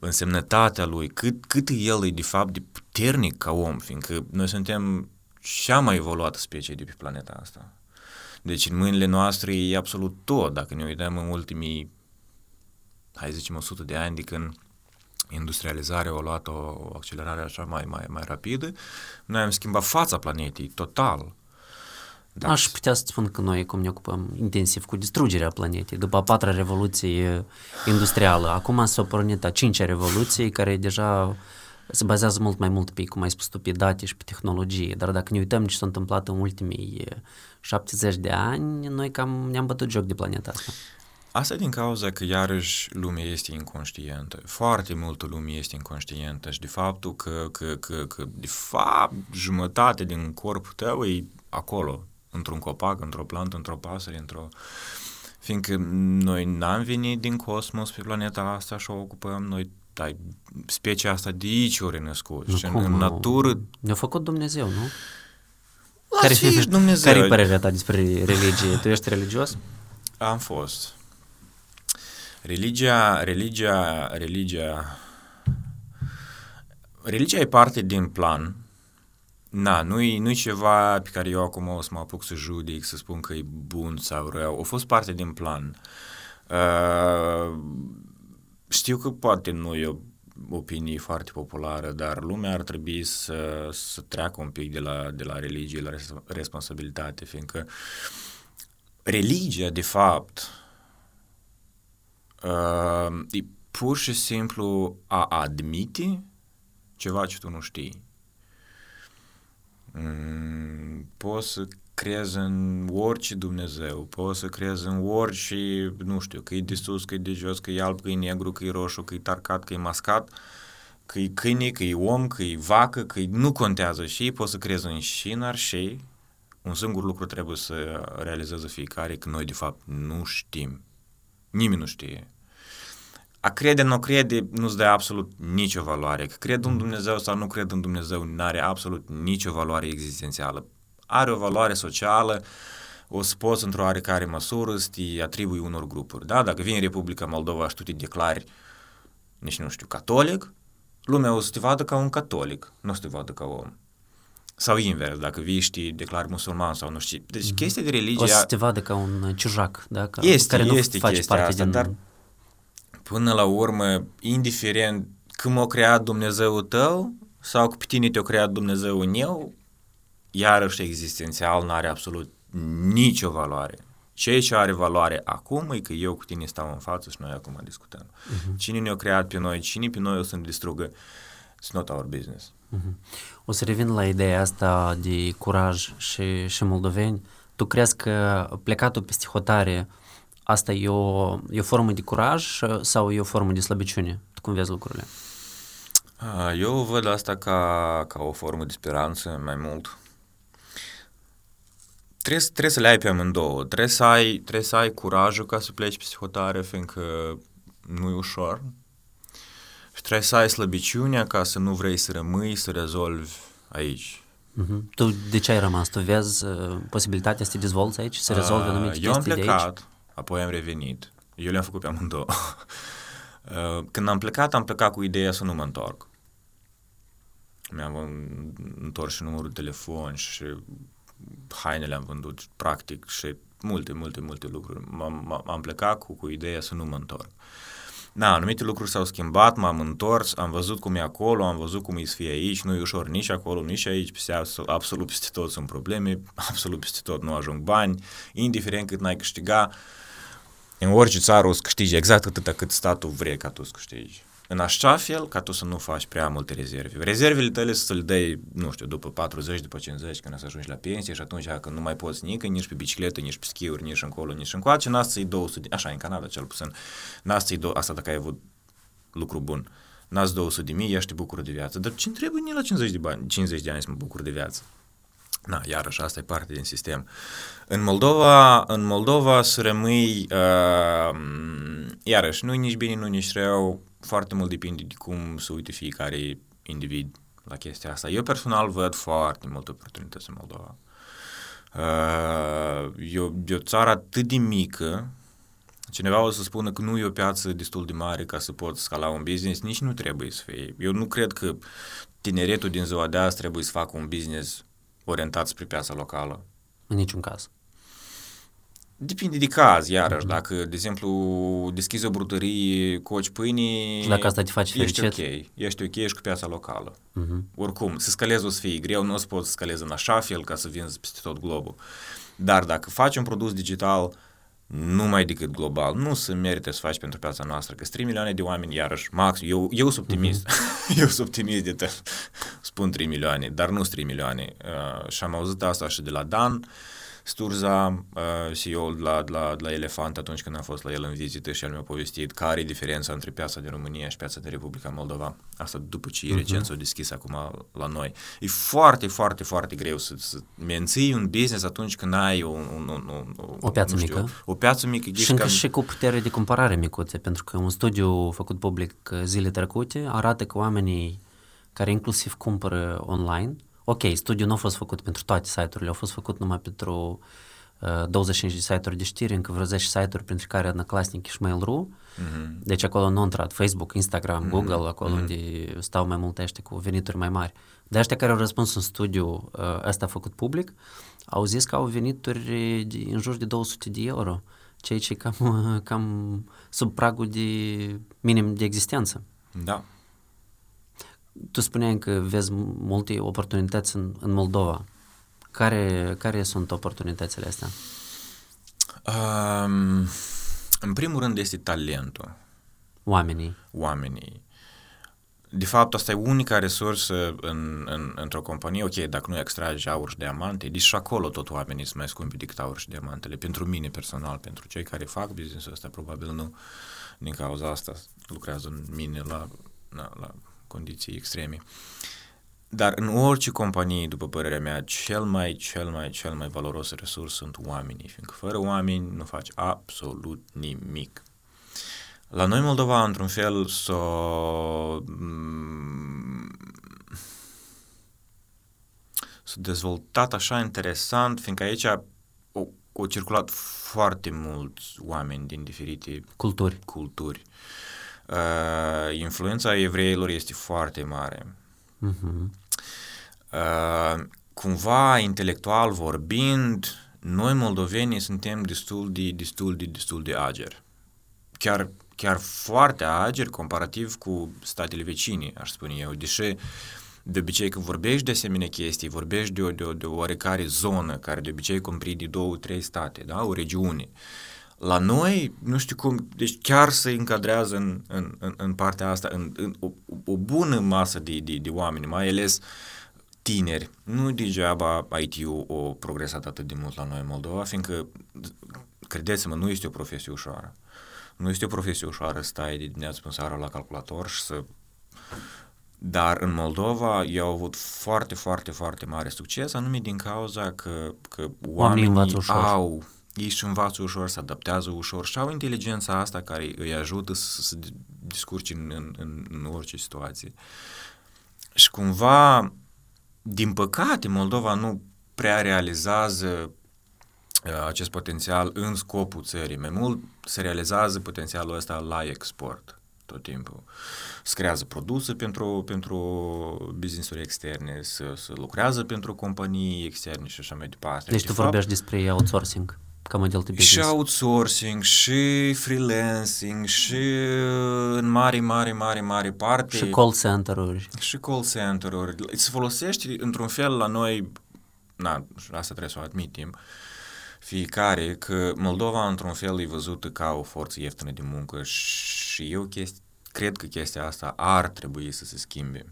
însemnătatea lui, cât, cât el e de fapt de puternic ca om, fiindcă noi suntem cea mai evoluată specie de pe planeta asta. Deci în mâinile noastre e absolut tot. Dacă ne uităm în ultimii, hai să zicem, 100 de ani de când industrializarea a luat o accelerare așa mai, mai, mai rapidă, noi am schimbat fața planetei total. Da. Aș putea să spun că noi cum ne ocupăm intensiv cu distrugerea planetei, după a patra revoluție industrială. Acum s-a pornit a cincea revoluție, care deja se bazează mult mai mult pe, cum ai spus tu, pe date și pe tehnologie. Dar dacă ne uităm ce s-a întâmplat în ultimii 70 de ani, noi cam ne-am bătut joc de planeta asta. Asta din cauza că iarăși lumea este inconștientă. Foarte multă lume este inconștientă și de faptul că, că, că, că de fapt jumătate din corpul tău e acolo, într-un copac, într-o plantă, într-o pasăre, într-o... Fiindcă noi n-am venit din cosmos pe planeta asta și o ocupăm, noi dai, specia asta de aici ori născut. Nu, și cum, în nu? natură... Ne-a făcut Dumnezeu, nu? Care fi Dumnezeu. Care e părerea ta despre religie? Tu ești religios? Am fost. Religia, religia, religia, religia e parte din plan. Na, nu-i, nu-i ceva pe care eu acum o să mă apuc să judec, să spun că e bun sau rău. A fost parte din plan. Uh, știu că poate nu e o opinie foarte populară, dar lumea ar trebui să, să treacă un pic de la, de la religie la res- responsabilitate, fiindcă religia, de fapt, uh, e pur și simplu a admite ceva ce tu nu știi. Mm, poți să crezi în orice Dumnezeu, poți să crezi în orice, nu știu, că e de sus, că e de jos, că e alb, că e negru, că e roșu, că e tarcat, că e mascat, că e câine, că e om, că e vacă, că e... nu contează și poți să crezi în și în arșei. Un singur lucru trebuie să realizeze fiecare, că noi de fapt nu știm. Nimeni nu știe. A crede, nu crede, nu-ți dă absolut nicio valoare. Că cred în Dumnezeu sau nu cred în Dumnezeu, nu are absolut nicio valoare existențială. are o valoare socială, o să poți într-o oarecare măsură să te atribui unor grupuri. Da? Dacă vii în Republica Moldova și tu te declari, nici nu știu, catolic, lumea o să te vadă ca un catolic, nu o să te vadă ca om. Sau invers, dacă vii și te declari musulman sau nu știu. Deci mm-hmm. chestia de religie... O să te vadă ca un ciujac, da? Ca, este, care nu este face chestia parte asta, din... dar până la urmă, indiferent cum a creat Dumnezeu tău sau cu tine te-a creat Dumnezeu în eu, iarăși existențial nu are absolut nicio valoare. Ceea ce are valoare acum e că eu cu tine stau în față și noi acum discutăm. Uh-huh. Cine ne-a creat pe noi, cine pe noi o să ne distrugă, it's not our business. Uh-huh. O să revin la ideea asta de curaj și, și moldoveni. Tu crezi că plecatul peste hotare, asta e o, e o formă de curaj sau e o formă de slăbiciune? Tu cum vezi lucrurile? Eu văd asta ca, ca o formă de speranță mai mult trebuie, trebuie să le ai pe amândouă. Trebuie să ai, trebuie să ai curajul ca să pleci psihotare, fiindcă nu e ușor. Și trebuie să ai slăbiciunea ca să nu vrei să rămâi, să rezolvi aici. Uh-huh. Tu de ce ai rămas? Tu vezi uh, posibilitatea să te dezvolți aici, să rezolvi anumite chestii Eu am plecat, apoi am revenit. Eu le-am făcut pe amândouă. uh, când am plecat, am plecat cu ideea să nu mă întorc. Mi-am întors și numărul de telefon și hainele am vândut, practic, și multe, multe, multe lucruri. M-am, am plecat cu, cu ideea să nu mă întorc. Da, anumite lucruri s-au schimbat, m-am întors, am văzut cum e acolo, am văzut cum e să fie aici, nu e ușor nici acolo, nici aici, peste, absolut peste tot sunt probleme, absolut peste tot nu ajung bani, indiferent cât n-ai câștiga, în orice țară o să câștigi exact atâta cât statul vrea ca tu să câștigi în așa fel ca tu să nu faci prea multe rezerve. Rezervele tale să le dai, nu știu, după 40, după 50, când să ajungi la pensie și atunci când nu mai poți nici, nici pe bicicletă, nici pe schiuri, nici încolo, nici încoace, n-ați să-i 200, așa în Canada cel puțin, n-ați să-i asta dacă ai avut lucru bun, n-ați 200 de mii, ești te bucură de viață. Dar ce trebuie la 50 de, bani, 50 de ani să mă bucur de viață? Na, iarăși, asta e parte din sistem. În Moldova, în Moldova să rămâi, uh, iarăși, nu nici bine, nu nici rău, foarte mult depinde de cum se uite fiecare individ la chestia asta. Eu personal văd foarte multe oportunități în Moldova. Uh, e, e o țară atât de mică, cineva o să spună că nu e o piață destul de mare ca să poți scala un business, nici nu trebuie să fie. Eu nu cred că tineretul din ziua de azi trebuie să facă un business orientat spre piața locală. În niciun caz. Depinde de caz, iarăși. Mm-hmm. Dacă, de exemplu, deschizi o brutărie, coci pâinii... Și dacă asta te face ești fericit? ok. Ești ok, ești cu piața locală. Mm-hmm. Oricum, să scalezi o să fie greu, nu o să poți să scalezi în așa fel ca să vinzi peste tot globul. Dar dacă faci un produs digital numai decât global, nu se merită să faci pentru piața noastră, că 3 milioane de oameni, iarăși, max, eu, eu sunt optimist, mm-hmm. eu sunt optimist de spun 3 milioane, dar nu sunt 3 milioane. Uh, și am auzit asta și de la Dan, uh, Sturza, uh, CEO-ul la, la, la Elefant atunci când am fost la el în vizită și el mi-a povestit care e diferența între piața din România și piața din Republica Moldova. Asta după ce uh-huh. recent s-a deschis acum la noi. E foarte, foarte, foarte greu să, să menții un business atunci când ai un, un, un, un, o piață știu, mică. O piață mică. Și încă cam... și cu putere de comparare micuțe, pentru că un studiu făcut public zile trecute arată că oamenii care inclusiv cumpără online Ok, studiul nu a fost făcut pentru toate site-urile, a fost făcut numai pentru uh, 25 de site-uri de știri, încă vreo 10 site-uri, printre care Adnaclasnic și Mail.ru. Mm-hmm. Deci acolo nu a intrat Facebook, Instagram, mm-hmm. Google, acolo mm-hmm. unde stau mai multe ăștia cu venituri mai mari. De ăștia care au răspuns în studiu uh, ăsta făcut public, au zis că au venituri de, în jur de 200 de euro, ceea ce e cam, cam sub pragul de minim de existență. Da. Tu spuneai că vezi multe oportunități în, în Moldova. Care, care sunt oportunitățile astea? Um, în primul rând este talentul. Oamenii. Oamenii. De fapt, asta e unica resursă în, în, într-o companie. Ok, dacă nu extragi aur și diamante, deci și acolo tot oamenii sunt mai scumpi decât aur și diamantele. Pentru mine personal, pentru cei care fac business-ul ăsta, probabil nu din cauza asta lucrează în mine la, la, la condiții extreme. Dar în orice companie, după părerea mea, cel mai, cel mai, cel mai valoros resurs sunt oamenii, fiindcă fără oameni nu faci absolut nimic. La noi, Moldova, într-un fel, s-o... s-a dezvoltat așa interesant, fiindcă aici au, au circulat foarte mulți oameni din diferite culturi. culturi. Uh, influența evreilor este foarte mare. Uh-huh. Uh, cumva, intelectual vorbind, noi moldovenii suntem destul de, destul de, destul de ageri. Chiar, chiar foarte ageri comparativ cu statele vecine, aș spune eu, deși de obicei când vorbești de asemenea chestii, vorbești de o, de o, de o oarecare zonă care de obicei comprinde două, trei state, da? o regiune. La noi, nu știu cum, deci chiar se încadrează în, în, în, în partea asta, în, în o, o bună masă de, de, de oameni, mai ales tineri. Nu degeaba IT-ul o progresat atât de mult la noi în Moldova, fiindcă, credeți-mă, nu este o profesie ușoară. Nu este o profesie ușoară să stai de dimineață până seara la calculator și să dar în Moldova eu au avut foarte, foarte, foarte mare succes, anume din cauza că, că oamenii, oamenii au, ei își învață ușor, se adaptează ușor și au inteligența asta care îi ajută să se discurci în, în, în, în orice situație. Și cumva, din păcate, Moldova nu prea realizează uh, acest potențial în scopul țării. Mai mult se realizează potențialul ăsta la export tot timpul. Se creează produse pentru, pentru business-uri externe, să, să lucrează pentru companii externe și așa mai departe. Deci de tu fapt, vorbești despre outsourcing ca model de business. Și outsourcing, și freelancing, și în mare, mare, mare, mare parte. Și call center-uri. Și call center-uri. Se folosește într-un fel la noi, na, asta trebuie să o admitim, fiecare că Moldova într-un fel e văzută ca o forță ieftină de muncă și eu chesti, cred că chestia asta ar trebui să se schimbe.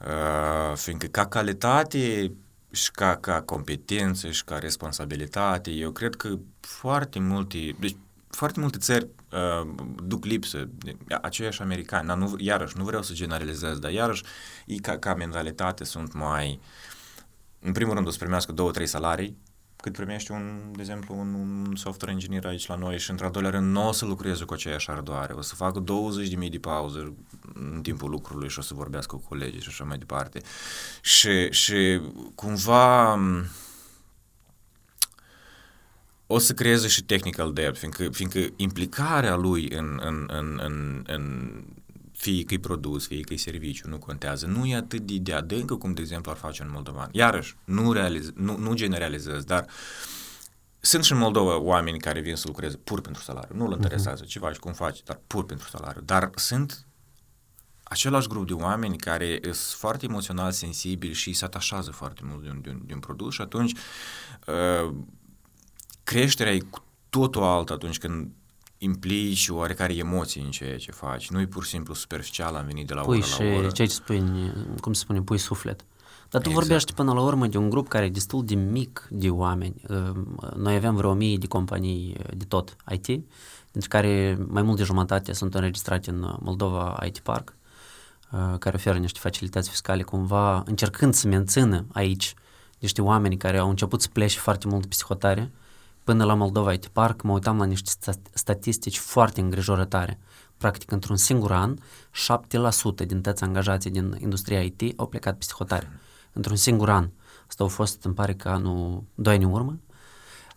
Uh, fiindcă ca calitate și ca, ca competență și ca responsabilitate, eu cred că foarte multe, deci foarte multe țări uh, duc lipsă, aceiași americani, dar nu, iarăși, nu vreau să generalizez, dar iarăși, ei ca, ca mentalitate sunt mai, în primul rând o să primească două, trei salarii, cât primește un, de exemplu, un, un software engineer aici la noi și într-al doilea rând nu o să lucreze cu aceeași ardoare, o să facă 20.000 de pauze în timpul lucrului și o să vorbească cu colegii și așa mai departe. Și, și cumva o să creeze și technical debt, fiindcă, fiindcă implicarea lui în, în, în, în, în fie că e produs, fie că e serviciu, nu contează, nu e atât de, de adâncă cum, de exemplu, ar face în Moldovan. Iarăși, nu, realiz, nu, nu generalizez, dar sunt și în Moldova oameni care vin să lucreze pur pentru salariu. Nu-l mhm. interesează uh-huh. ce faci, cum faci, dar pur pentru salariu. Dar sunt același grup de oameni care sunt foarte emoțional sensibili și se atașează foarte mult de un, de un, de un produs și atunci uh, creșterea e cu totul altă atunci când implici oarecare emoții în ceea ce faci. Nu e pur și simplu superficial, am venit de la pui oră și la oră. ce spui, cum se spune, pui suflet. Dar tu exact. vorbești până la urmă de un grup care e destul de mic de oameni. Noi avem vreo mii de companii de tot IT, dintre care mai mult de jumătate sunt înregistrate în Moldova IT Park, care oferă niște facilități fiscale cumva, încercând să mențină aici niște oameni care au început să plece foarte mult psihotare, până la Moldova IT Park mă uitam la niște statistici foarte îngrijorătoare. Practic, într-un singur an, 7% din toți angajații din industria IT au plecat psihotare. Într-un singur an. Asta a fost, îmi pare că anul, 2 ani în urmă.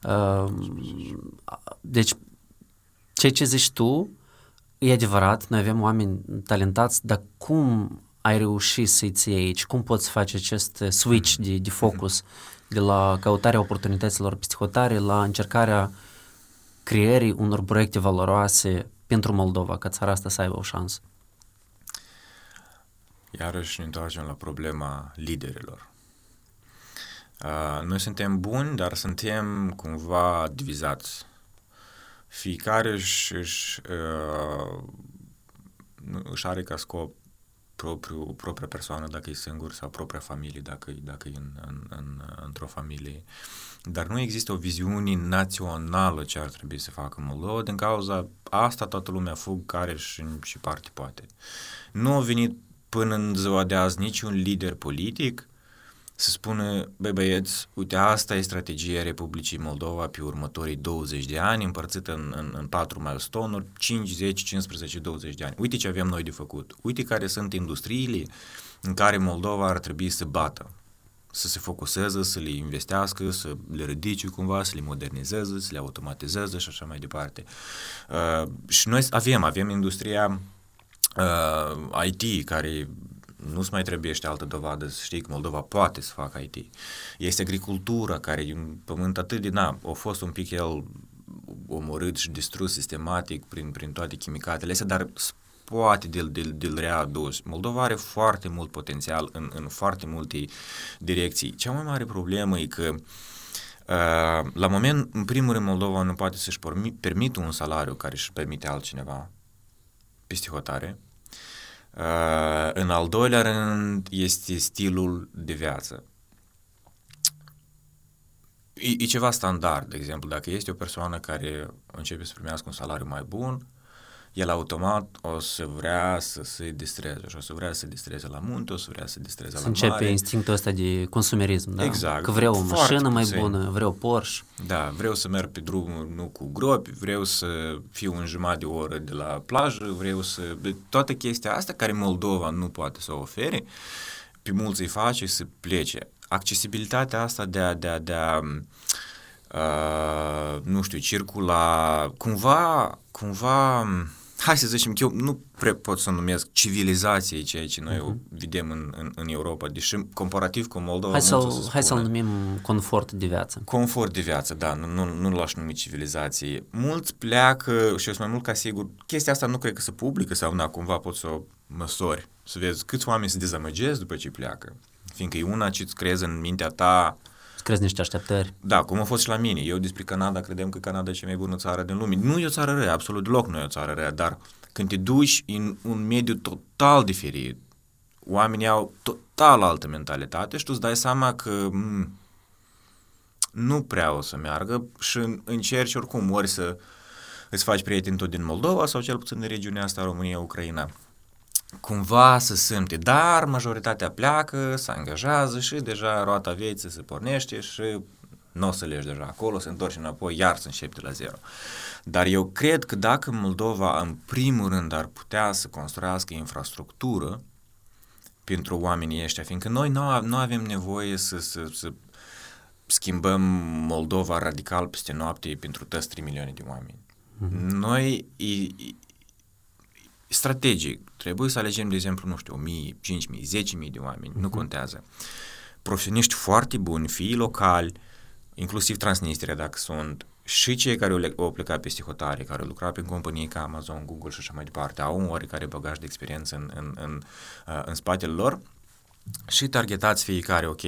Uh, deci, ceea ce zici tu, e adevărat, noi avem oameni talentați, dar cum ai reușit să-i ții aici? Cum poți face acest switch de, de focus de la căutarea oportunităților psihotare la încercarea creării unor proiecte valoroase pentru Moldova, ca țara asta să aibă o șansă. Iarăși ne întoarcem la problema liderilor. Uh, noi suntem buni, dar suntem cumva divizați. Fiecare își, își, uh, își are ca scop propriu, propria persoană dacă e singur sau propria familie dacă, dacă e în, în, în, într-o familie. Dar nu există o viziune națională ce ar trebui să facă Moldova, din cauza asta toată lumea fug care și, și parte poate. Nu a venit până în ziua de azi niciun lider politic să spună, băi băieți, uite, asta e strategia Republicii Moldova pe următorii 20 de ani, împărțită în, în, în patru milestone 5, 10, 15, 20 de ani. Uite ce avem noi de făcut. Uite care sunt industriile în care Moldova ar trebui să bată. să se focuseze, să le investească, să le ridice cumva, să le modernizeze, să le automatizeze și așa mai departe. Uh, și noi avem, avem industria uh, IT care nu-ți mai trebuie altă dovadă să știi că Moldova poate să facă IT. Este agricultura care e un pământ atât de, na, a fost un pic el omorât și distrus sistematic prin, prin toate chimicatele astea, dar poate de, de, de readus. Moldova are foarte mult potențial în, în foarte multe direcții. Cea mai mare problemă e că Uh, la moment, în primul rând, Moldova nu poate să-și permită un salariu care își permite altcineva peste hotare. Uh, în al doilea rând, este stilul de viață. E, e ceva standard, de exemplu, dacă este o persoană care începe să primească un salariu mai bun, el automat o să vrea să se distreze și o să vrea să se distreze la munte, o să vrea să se distreze să la începe mare. instinctul ăsta de consumerism, da? Exact. Că vreau o mașină mai puțin. bună, vreau Porsche. Da, vreau să merg pe drum nu cu gropi, vreau să fiu în jumătate de oră de la plajă, vreau să... Toată chestia asta care Moldova nu poate să o ofere, pe mulți îi face să plece. Accesibilitatea asta de a, de a, de a uh, nu știu, circula, cumva, cumva, hai să zicem că eu nu prea pot să numesc civilizație ceea ce noi uh-huh. vedem în, în, în Europa, deși comparativ cu Moldova Hai, să să hai să-l numim confort de viață. Confort de viață, da, nu, nu, nu l-aș numi civilizație. Mulți pleacă și eu sunt mai mult ca sigur, chestia asta nu cred că se publică sau na, cumva poți să o măsori, să vezi câți oameni se dezamăgesc după ce pleacă. Fiindcă e una ce îți creezi în mintea ta crezi niște așteptări. Da, cum a fost și la mine. Eu despre Canada credem că Canada e cea mai bună țară din lume. Nu e o țară rea, absolut deloc nu e o țară rea, dar când te duci în un mediu total diferit, oamenii au total altă mentalitate și tu îți dai seama că m- nu prea o să meargă și încerci oricum ori să îți faci prieteni tot din Moldova sau cel puțin din regiunea asta, România, Ucraina cumva să simte, dar majoritatea pleacă, se angajează și deja roata vieții se pornește și nu o să legi deja acolo, se întorci înapoi, iar să începi de la zero. Dar eu cred că dacă Moldova, în primul rând, ar putea să construiască infrastructură pentru oamenii ăștia, fiindcă noi nu, nu avem nevoie să, să, să schimbăm Moldova radical peste noapte pentru toți 3 milioane de oameni. Mm-hmm. Noi, e, strategic, trebuie să alegem, de exemplu, nu știu, 1000, 5000, 10000 de oameni, uh-huh. nu contează. Profesioniști foarte buni, fii locali, inclusiv Transnistria, dacă sunt, și cei care au plecat peste hotare, care au lucrat prin companii ca Amazon, Google și așa mai departe, au un oarecare bagaj de experiență în, în, în, în spatele lor și targetați fiecare, ok,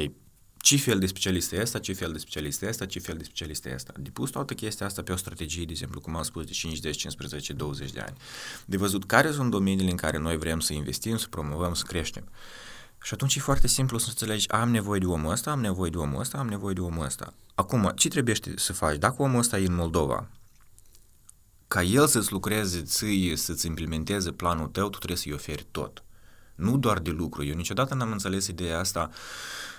ce fel de specialist e asta, ce fel de specialist e asta, ce fel de specialist e asta. De pus toată chestia asta pe o strategie, de exemplu, cum am spus, de 5, 10, 15, 20 de ani. De văzut care sunt domeniile în care noi vrem să investim, să promovăm, să creștem. Și atunci e foarte simplu să înțelegi, am nevoie de omul ăsta, am nevoie de omul ăsta, am nevoie de omul ăsta. Acum, ce trebuie să faci? Dacă omul ăsta e în Moldova, ca el să-ți lucreze ție, să-ți implementeze planul tău, tu trebuie să-i oferi tot. Nu doar de lucru. Eu niciodată n-am înțeles ideea asta Uh,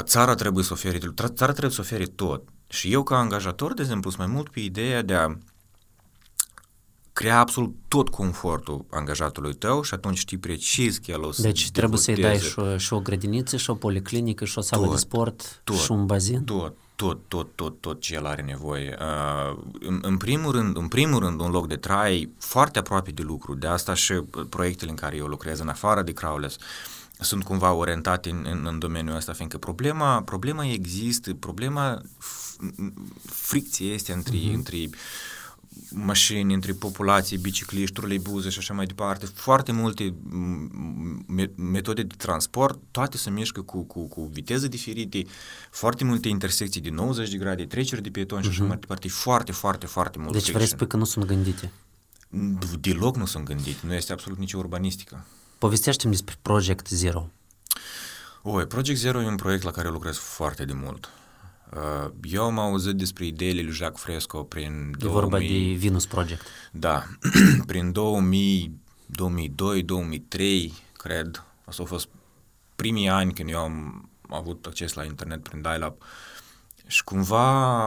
țara trebuie să ofere, țara trebuie să ofere tot. Și eu ca angajator, de exemplu, sunt mai mult pe ideea de a crea absolut tot confortul angajatului tău și atunci știi precis că el o să Deci trebuie să-i dai și o, și o grădiniță, și o policlinică, și o sală tot, de sport, tot, și un bazin? Tot, tot, tot, tot, tot ce el are nevoie. Uh, în, în, primul rând, în primul rând, un loc de trai foarte aproape de lucru. De asta și proiectele în care eu lucrez în afară de Crowless, uh, sunt cumva orientate în, în, în domeniul ăsta, fiindcă problema, problema există, problema fricției este între, uh-huh. între mașini, între populații, bicicliști, troleibuze și așa mai departe, foarte multe me- metode de transport, toate se mișcă cu, cu, cu viteze diferite, foarte multe intersecții de 90 de grade, treceri de pietoni uh-huh. și așa mai departe, foarte, foarte, foarte mult Deci vreți să spui că nu sunt gândite? Deloc nu sunt gândite, nu este absolut nicio urbanistică. Povestește-mi despre Project Zero. Oi, Project Zero e un proiect la care lucrez foarte de mult. Uh, eu am auzit despre ideile lui Jacques Fresco prin... E 2000... vorba de Venus Project. Da, prin 2000, 2002, 2003, cred. Asta au fost primii ani când eu am avut acces la internet prin dial-up și cumva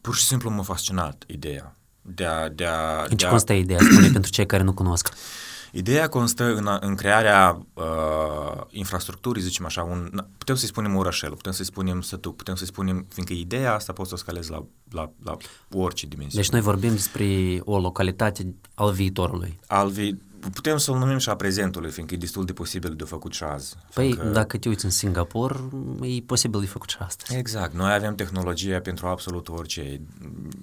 pur și simplu m-a fascinat ideea de a... De a În ce de a... constă ideea? Spune pentru cei care nu cunosc. Ideea constă în, în crearea uh, infrastructurii, zicem așa, un, putem să-i spunem orășel, putem să-i spunem sătuc, putem să-i spunem, fiindcă ideea asta poți să o scalezi la, la, la orice dimensiune. Deci noi vorbim despre o localitate al viitorului. Al vi- putem să-l numim și a prezentului, fiindcă e destul de posibil de făcut și azi. Păi, fiindcă... dacă te uiți în Singapur, e posibil de făcut și astăzi. Exact. Noi avem tehnologia pentru absolut orice.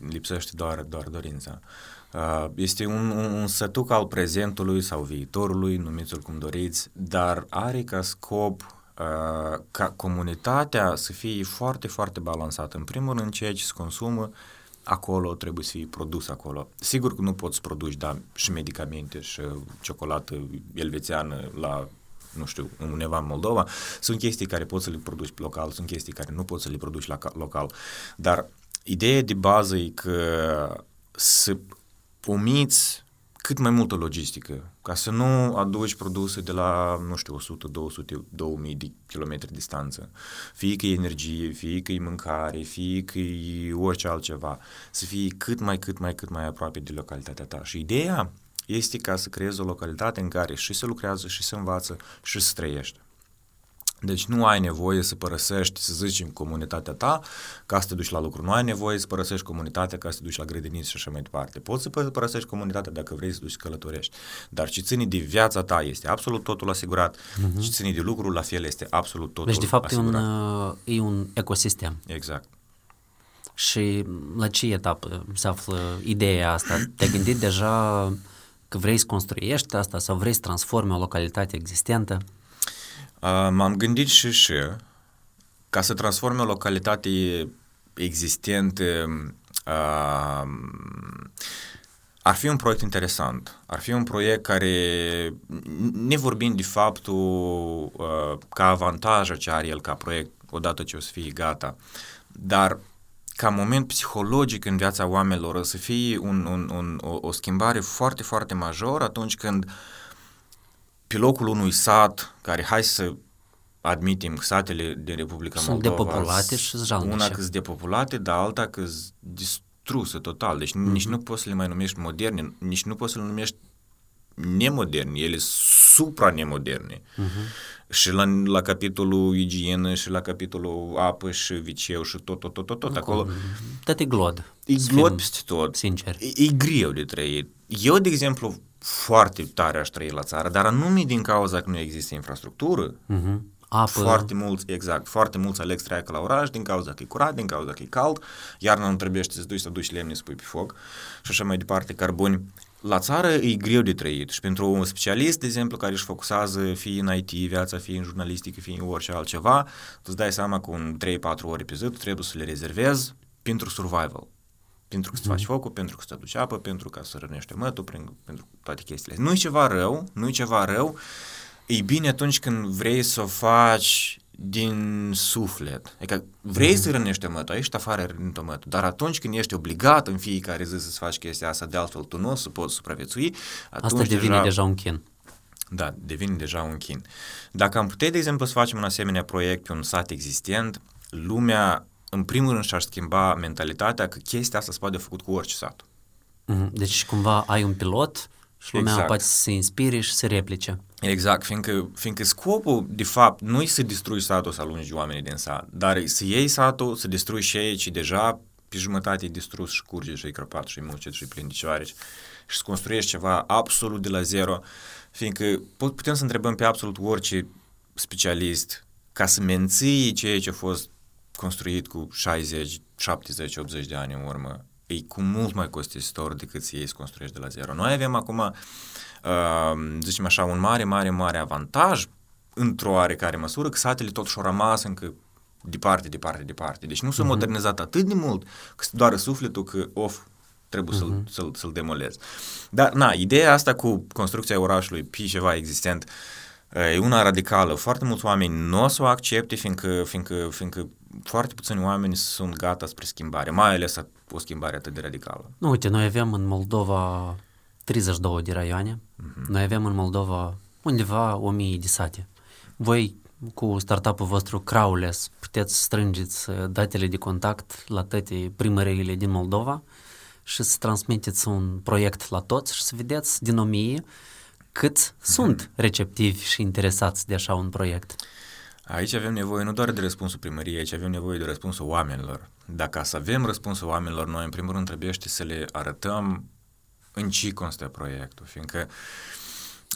Lipsește doar, doar dorința. Uh, este un, un, un sătuc al prezentului sau viitorului, numiți-l cum doriți, dar are ca scop uh, ca comunitatea să fie foarte, foarte balansată. În primul rând, ceea ce se consumă acolo trebuie să fie produs acolo. Sigur că nu poți produci, da, și medicamente și ciocolată elvețiană la nu știu, undeva în Moldova, sunt chestii care poți să le produci local, sunt chestii care nu poți să le produci la, local. Dar ideea de bază e că să omiți cât mai multă logistică, ca să nu aduci produse de la, nu știu, 100, 200, 2000 de kilometri distanță. Fie că e energie, fie că e mâncare, fie că e orice altceva. Să fie cât mai, cât mai, cât mai aproape de localitatea ta. Și ideea este ca să creezi o localitate în care și se lucrează, și se învață, și se trăiește. Deci nu ai nevoie să părăsești, să zicem, comunitatea ta ca să te duci la lucru. Nu ai nevoie să părăsești comunitatea ca să te duci la grădiniți și așa mai departe. Poți să părăsești comunitatea dacă vrei să duci să călătorești. Dar ce ține de viața ta este absolut totul asigurat. Uh-huh. Ce ține de lucru la fel este absolut totul Deci, de fapt, asigurat. e un, e un ecosistem. Exact. Și la ce etapă se află ideea asta? Te-ai gândit deja că vrei să construiești asta sau vrei să transformi o localitate existentă? Uh, m-am gândit și și ca să transforme o localitate existentă uh, ar fi un proiect interesant. Ar fi un proiect care, ne vorbind de faptul uh, ca avantaj ce are el ca proiect odată ce o să fie gata, dar ca moment psihologic în viața oamenilor să fie un, un, un, o, o schimbare foarte, foarte majoră atunci când uh, pe locul unui sat, care hai să admitem că satele din Republica sunt Moldova depopulate și jalnice. Una că sunt depopulate, dar alta că sunt distruse total. Deci mm-hmm. nici nu poți să le mai numești moderne, nici nu poți să le numești nemoderni, ele supra-nemoderne. Uh-huh. Și la, la capitolul igienă și la capitolul apă și viceu și tot, tot, tot, tot, tot acolo. Tot e glod. E glod peste tot. Sincer. E, e greu de trăit. Eu, de exemplu, foarte tare aș trăi la țară, dar anume din cauza că nu există infrastructură. Uh-huh. Apă. Foarte mulți, exact, foarte mulți aleg să treacă la oraș din cauza că e curat, din cauza că e cald, iarna nu trebuie să duci să duci lemne să pui pe foc și așa mai departe, carboni. La țară e greu de trăit și pentru un specialist, de exemplu, care își focusează fie în IT, viața, fie în jurnalistică, fie în orice altceva, tu îți dai seama că un 3-4 ore pe zi tu trebuie să le rezervezi pentru survival pentru că să faci focul, pentru că să aduci apă, pentru ca să rănește mătul, pentru toate chestiile. Nu e ceva rău, nu e ceva rău. E bine atunci când vrei să o faci din suflet. Adică vrei mm-hmm. să rănește mătul, ești afară rănită mătul, dar atunci când ești obligat în fiecare zi să faci chestia asta, de altfel tu nu o să poți supraviețui, atunci Asta devine deja, deja un chin. Da, devine deja un chin. Dacă am putea, de exemplu, să facem un asemenea proiect pe un sat existent, lumea în primul rând și-aș schimba mentalitatea că chestia asta se poate făcut cu orice sat. Mm-hmm. Deci cumva ai un pilot și lumea exact. poate să se inspire și să replice. Exact, fiindcă, fiindcă scopul, de fapt, nu e să distrui satul, să alungi oamenii din sat, dar e să iei satul, să distrui și ei, ci deja pe jumătate e distrus și curge și e crăpat și e mucit și e plin de cioareci și să construiești ceva absolut de la zero, fiindcă putem să întrebăm pe absolut orice specialist ca să menții ceea ce a fost construit cu 60, 70, 80 de ani în urmă, e cu mult mai costisitor decât să iei să construiești de la zero. Noi avem acum, uh, zicem așa, un mare, mare, mare avantaj într-o oarecare măsură că satele totuși au rămas încă departe, departe, departe. Deci nu s-a uh-huh. modernizat atât de mult că doar sufletul că, of, trebuie uh-huh. să-l, să-l, să-l demolez. Dar, na, ideea asta cu construcția orașului pe ceva existent e una radicală. Foarte mulți oameni nu o să o accepte, fiindcă, fiindcă, fiindcă foarte puțini oameni sunt gata spre schimbare, mai ales o schimbare atât de radicală. Nu, uite, noi avem în Moldova 32 de raioane, uh-huh. noi avem în Moldova undeva 1000 de sate. Voi cu startup-ul vostru Crowless puteți strângeți uh, datele de contact la toate primăriile din Moldova și să transmiteți un proiect la toți și să vedeți din 1000 cât sunt receptivi și interesați de așa un proiect? Aici avem nevoie nu doar de răspunsul primăriei, aici avem nevoie de răspunsul oamenilor. Dacă să avem răspunsul oamenilor, noi în primul rând trebuie să le arătăm în ce constă proiectul, fiindcă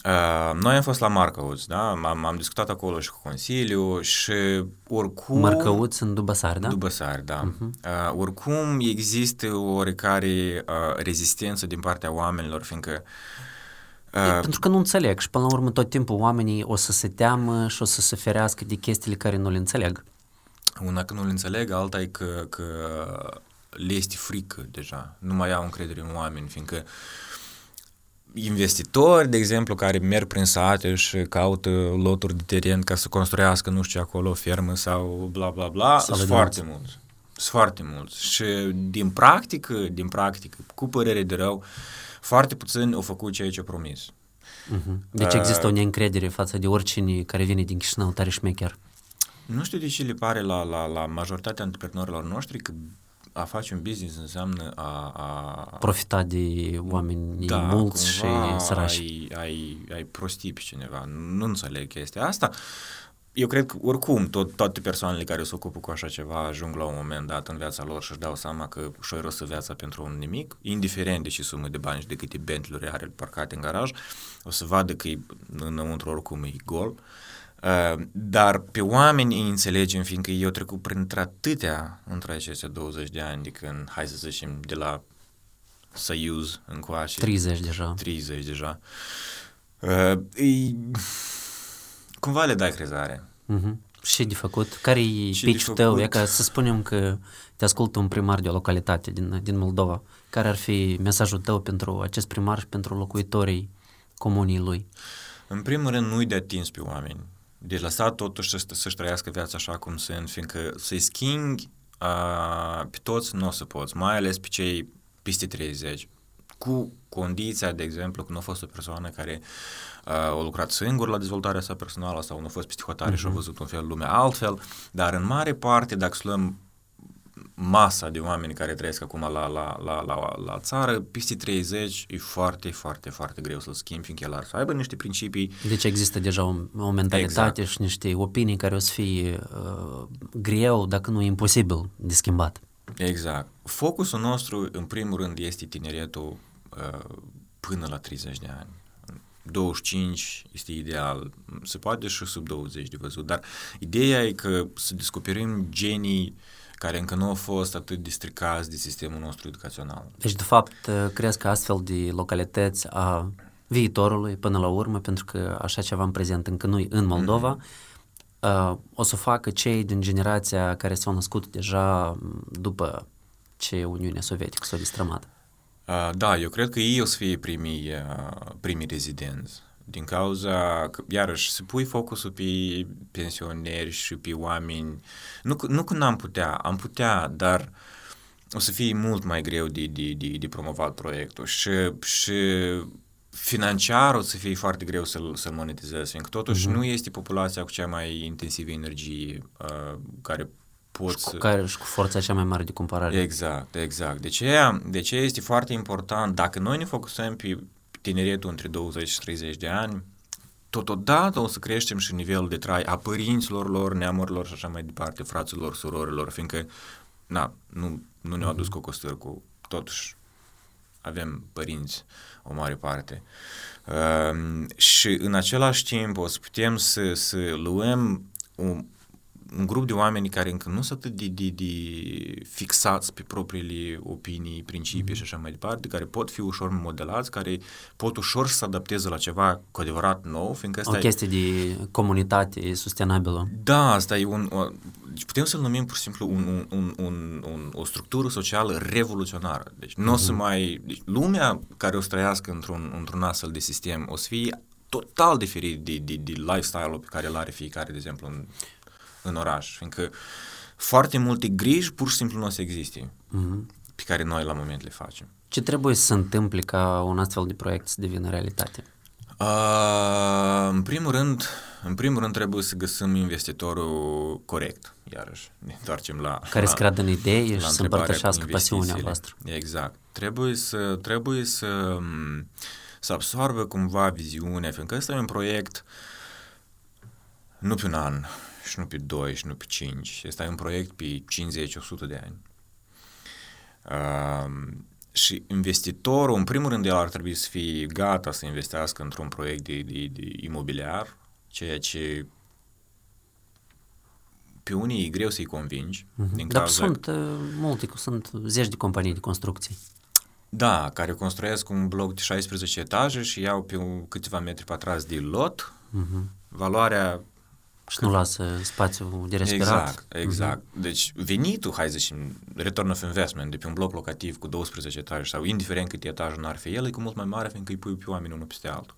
uh, noi am fost la Marcăuți, da? Am, am discutat acolo și cu Consiliu și oricum... Marcăuți în Dubăsari, da? Dubăsari, da. Uh-huh. Uh, oricum există o oarecare uh, rezistență din partea oamenilor, fiindcă Uh, pentru că nu înțeleg și până la urmă tot timpul oamenii o să se teamă și o să se ferească de chestiile care nu le înțeleg. Una că nu le înțeleg, alta e că, că le este frică deja, nu mai au încredere în oameni, fiindcă investitori, de exemplu, care merg prin sate și caută loturi de teren ca să construiască, nu știu acolo, o fermă sau bla bla bla, sunt foarte mulți. Sunt foarte mulți. Și din practică, din practică, cu părere de rău, foarte puțini au făcut ceea ce au promis. Uh-huh. Deci există uh, o neîncredere față de oricine care vine din Chișinău tare șmecher. Nu știu de ce le pare la, la, la majoritatea antreprenorilor noștri că a face un business înseamnă a... a Profita de oameni da, mulți și sărași. Ai, ai, ai prostii pe cineva. Nu înțeleg chestia asta. Eu cred că oricum tot, toate persoanele care se ocupă cu așa ceva ajung la un moment dat în viața lor și își dau seama că și-o rosă viața pentru un nimic, indiferent de ce sumă de bani și de câte bentley are parcate în garaj, o să vadă că e înăuntru oricum e gol. Uh, Uh, dar pe oameni îi înțelegem, fiindcă eu trecut prin atâtea între aceste 20 de ani, de când, hai să zicem, de la Săiuz încoace. 30 deja. 30 deja. Uh, e, cumva le dai crezare. Uh-huh. Și de făcut? Care e pitch tău? E ca să spunem că te ascultă un primar de o localitate din, din Moldova. Care ar fi mesajul tău pentru acest primar și pentru locuitorii comunii lui? În primul rând, nu-i de atins pe oameni de lăsat totuși să, să-și trăiască viața așa cum sunt, fiindcă să-i schimbi uh, pe toți nu o să poți, mai ales pe cei peste 30, cu condiția, de exemplu, că nu a fost o persoană care uh, a lucrat singur la dezvoltarea sa personală sau nu a fost psihotare uh-huh. și a mhm. văzut un fel lumea altfel, dar în mare parte, dacă să luăm masa de oameni care trăiesc acum la, la, la, la, la țară, peste 30 e foarte, foarte, foarte greu să-l schimbi, fiindcă el ar să aibă niște principii. Deci există deja o, o mentalitate exact. și niște opinii care o să fie uh, greu, dacă nu imposibil de schimbat. Exact. Focusul nostru, în primul rând, este tineretul uh, până la 30 de ani. 25 este ideal, se poate și sub 20 de văzut, dar ideea e că să descoperim genii uh, care încă nu au fost atât de stricați de sistemul nostru educațional. Deci, de fapt, crezi că astfel de localități a viitorului până la urmă, pentru că așa ceva în prezent încă nu în Moldova, mm-hmm. uh, o să facă cei din generația care s-au născut deja după ce Uniunea Sovietică s-a distrămat. Uh, da, eu cred că ei o să fie primii, uh, primii rezidenți din cauza că, iarăși, să pui focusul pe pensioneri și pe oameni, nu, nu că n-am putea, am putea, dar o să fie mult mai greu de, de, de, de promovat proiectul și, și financiar o să fie foarte greu să-l, să-l monetizezi, fiindcă totuși uh-huh. nu este populația cu cea mai intensivă energie uh, care poți... Și cu, care, și cu forța cea mai mare de cumpărare. Exact, exact. De ce, de ce este foarte important, dacă noi ne focusăm pe tineretul între 20 și 30 de ani, totodată o să creștem și nivelul de trai a părinților lor, neamurilor și așa mai departe, fraților, surorilor, fiindcă na, nu, nu ne-au adus cu cu totuși avem părinți o mare parte. Uh, și în același timp o să putem să, să luăm un, un grup de oameni care încă nu sunt atât de, de, de fixați pe propriile opinii, principii mm-hmm. și așa mai departe, care pot fi ușor modelați, care pot ușor să se adapteze la ceva cu adevărat nou, fiindcă asta O chestie e... de comunitate sustenabilă. Da, asta e un... O, deci putem să-l numim pur și simplu un, un, un, un, un, o structură socială revoluționară. Deci nu mm-hmm. o să mhm. mai... Deci lumea care o să trăiască într-un, într-un astfel de sistem o să fie total diferit de, de, de lifestyle-ul pe care îl are fiecare, de exemplu, în în oraș, fiindcă foarte multe griji pur și simplu nu o să existe, mm-hmm. pe care noi la moment le facem. Ce trebuie să se întâmple ca un astfel de proiect să devină realitate? Uh, în primul rând, în primul rând trebuie să găsim investitorul corect, iarăși, ne întoarcem la... Care să creadă în idee și să împărtășească pasiunea voastră. Exact. Trebuie să, trebuie să, să absorbe cumva viziunea, fiindcă ăsta e un proiect nu pe un an, și nu pe 2, și nu pe 5, este un proiect pe 50-100 de ani. Uh, și investitorul, în primul rând, el ar trebui să fie gata să investească într-un proiect de, de, de imobiliar, ceea ce pe unii e greu să-i convingi. Mm-hmm. Din Dar cauza... sunt uh, multe, sunt zeci de companii de construcții. Da, care construiesc un bloc de 16 etaje și iau pe câteva metri pătrați de lot. Mm-hmm. Valoarea și nu lasă spațiu de respirat. Exact, exact. Uh-huh. Deci venitul, hai să zicem, return of investment de pe un bloc locativ cu 12 etaje sau indiferent cât etaj ar fi el, e cu mult mai mare fiindcă îi pui pe oameni unul peste altul.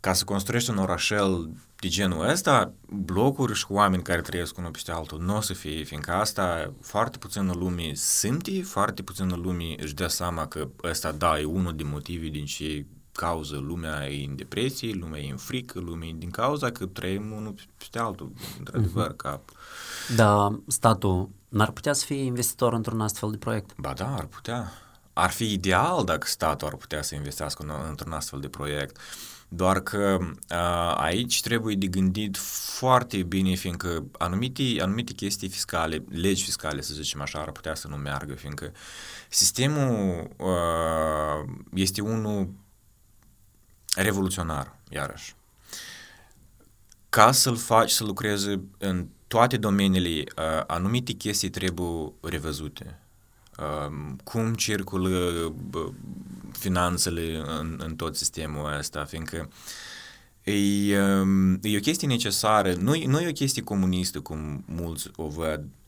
Ca să construiești un orașel de genul ăsta, blocuri și oameni care trăiesc unul peste altul nu o să fie, fiindcă asta foarte puțină lume simte, foarte puțină lume își dă seama că ăsta, da, e unul din motivii din ce cauză lumea e în depresie, lumea e în frică, lumea e din cauza că trăim unul peste altul, într-adevăr, uh-huh. ca... Da, statul n-ar putea să fie investitor într-un astfel de proiect? Ba da, ar putea. Ar fi ideal dacă statul ar putea să investească într-un astfel de proiect. Doar că a, aici trebuie de gândit foarte bine, fiindcă anumite, anumite chestii fiscale, legi fiscale, să zicem așa, ar putea să nu meargă, fiindcă sistemul a, este unul revoluționar, iarăși. Ca să-l faci să lucreze în toate domeniile, uh, anumite chestii trebuie revăzute. Uh, cum circulă uh, finanțele în, în tot sistemul ăsta, fiindcă e, um, e o chestie necesară, nu, nu e o chestie comunistă, cum mulți o văd, Uh,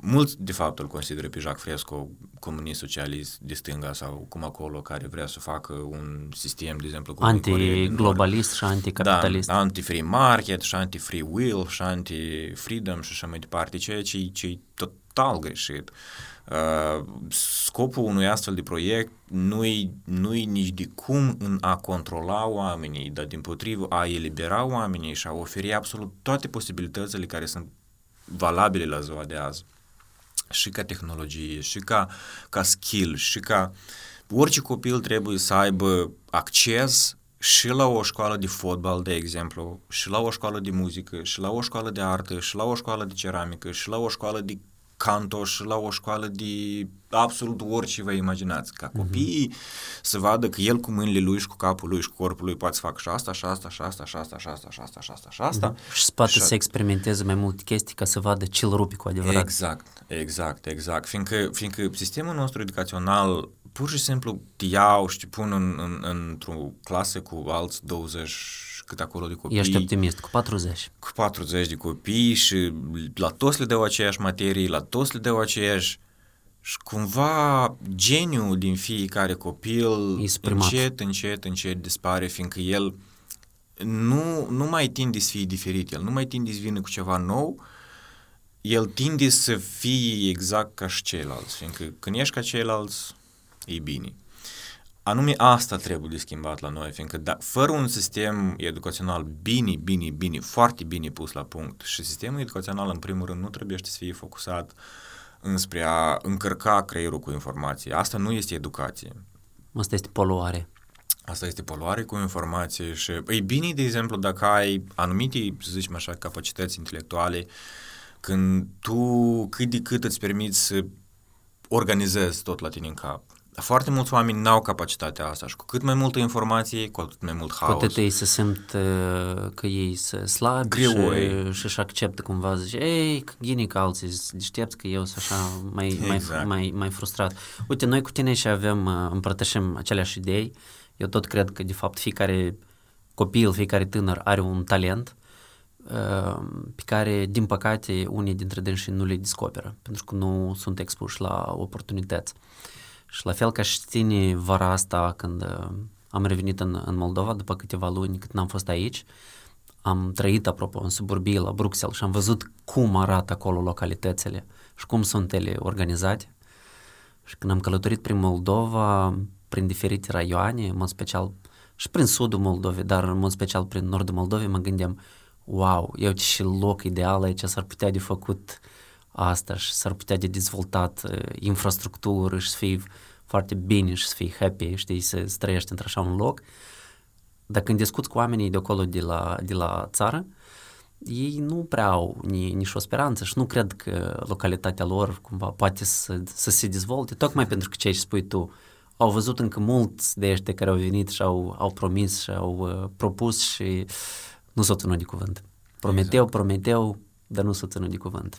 mulți, de fapt, îl consideră pe Jacques Fresco comunist socialist de stânga sau cum acolo, care vrea să facă un sistem, de exemplu, cu anti-globalist și anti-capitalist. Da, anti-free market și anti-free will și anti-freedom și așa mai departe, ceea ce, ce e total greșit. Uh, scopul unui astfel de proiect nu-i, nu-i nici de cum în a controla oamenii, dar din potrivă a elibera oamenii și a oferi absolut toate posibilitățile care sunt valabile la ziua de azi. Și ca tehnologie, și ca, ca skill, și ca... Orice copil trebuie să aibă acces și la o școală de fotbal, de exemplu, și la o școală de muzică, și la o școală de artă, și la o școală de ceramică, și la o școală de cantoș la o școală de absolut orice vă imaginați, ca mhm. copiii uh-huh. să vadă că el cu mâinile lui și cu capul lui și cu corpul lui poate să facă și asta, și asta, și asta, și asta, și asta, și asta, și asta, și asta. Uh-huh. Și spate și să experimenteze mai multe chestii ca să vadă ce îl rupi cu adevărat. Exact, exact, exact. Fiindcă, fiindcă sistemul nostru educațional pur și simplu te iau și te pun în, în, într-o clasă cu alți 20 cât acolo de copii. Ești optimist, cu 40. Cu 40 de copii și la toți le dau aceeași materie, la toți le dau aceeași și cumva geniul din fiecare copil încet, încet, încet dispare, fiindcă el nu, nu mai tinde să fie diferit, el nu mai tinde să vină cu ceva nou, el tinde să fie exact ca și ceilalți, fiindcă când ești ca ceilalți, e bine. Anume asta trebuie de schimbat la noi, fiindcă da, fără un sistem educațional bine, bine, bine, foarte bine pus la punct și sistemul educațional în primul rând nu trebuie să fie focusat înspre a încărca creierul cu informații. Asta nu este educație. Asta este poluare. Asta este poluare cu informație și e bine, de exemplu, dacă ai anumite, să zicem așa, capacități intelectuale, când tu cât de cât îți permiți să organizezi tot la tine în cap foarte mulți oameni n-au capacitatea asta și cu cât mai multă informație, cu atât mai mult haos. Cu atât ei se simt uh, că ei se slabi și, și acceptă cumva, zice, ei, gine că alții deștepți că eu sunt așa mai, exact. mai, mai, mai frustrat. Uite, noi cu tine și avem, uh, împărtășim aceleași idei. Eu tot cred că, de fapt, fiecare copil, fiecare tânăr are un talent uh, pe care, din păcate, unii dintre dânsii nu le descoperă, pentru că nu sunt expuși la oportunități. Și la fel ca și tine vara asta când uh, am revenit în, în Moldova după câteva luni cât n-am fost aici, am trăit, apropo, în suburbie la Bruxelles și am văzut cum arată acolo localitățile și cum sunt ele organizate. Și când am călătorit prin Moldova, prin diferite raioane, în mod special și prin sudul Moldovei, dar în mod special prin nordul Moldovei, mă gândeam, wow, eu ce loc ideal aici s-ar putea de făcut asta și s-ar putea de dezvoltat uh, infrastructură și să fie foarte bine și să fii happy, știi, să, să trăiești într-așa un loc. Dar când discuți cu oamenii de acolo de la, de la țară, ei nu prea au ni, nici o speranță și nu cred că localitatea lor cumva poate să, să se dezvolte, tocmai pentru că ce spui tu, au văzut încă mulți de ăștia care au venit și au, au promis și au uh, propus și nu s-au ținut de cuvânt. Prometeu, exact. prometeu, dar nu s-au ținut de cuvânt.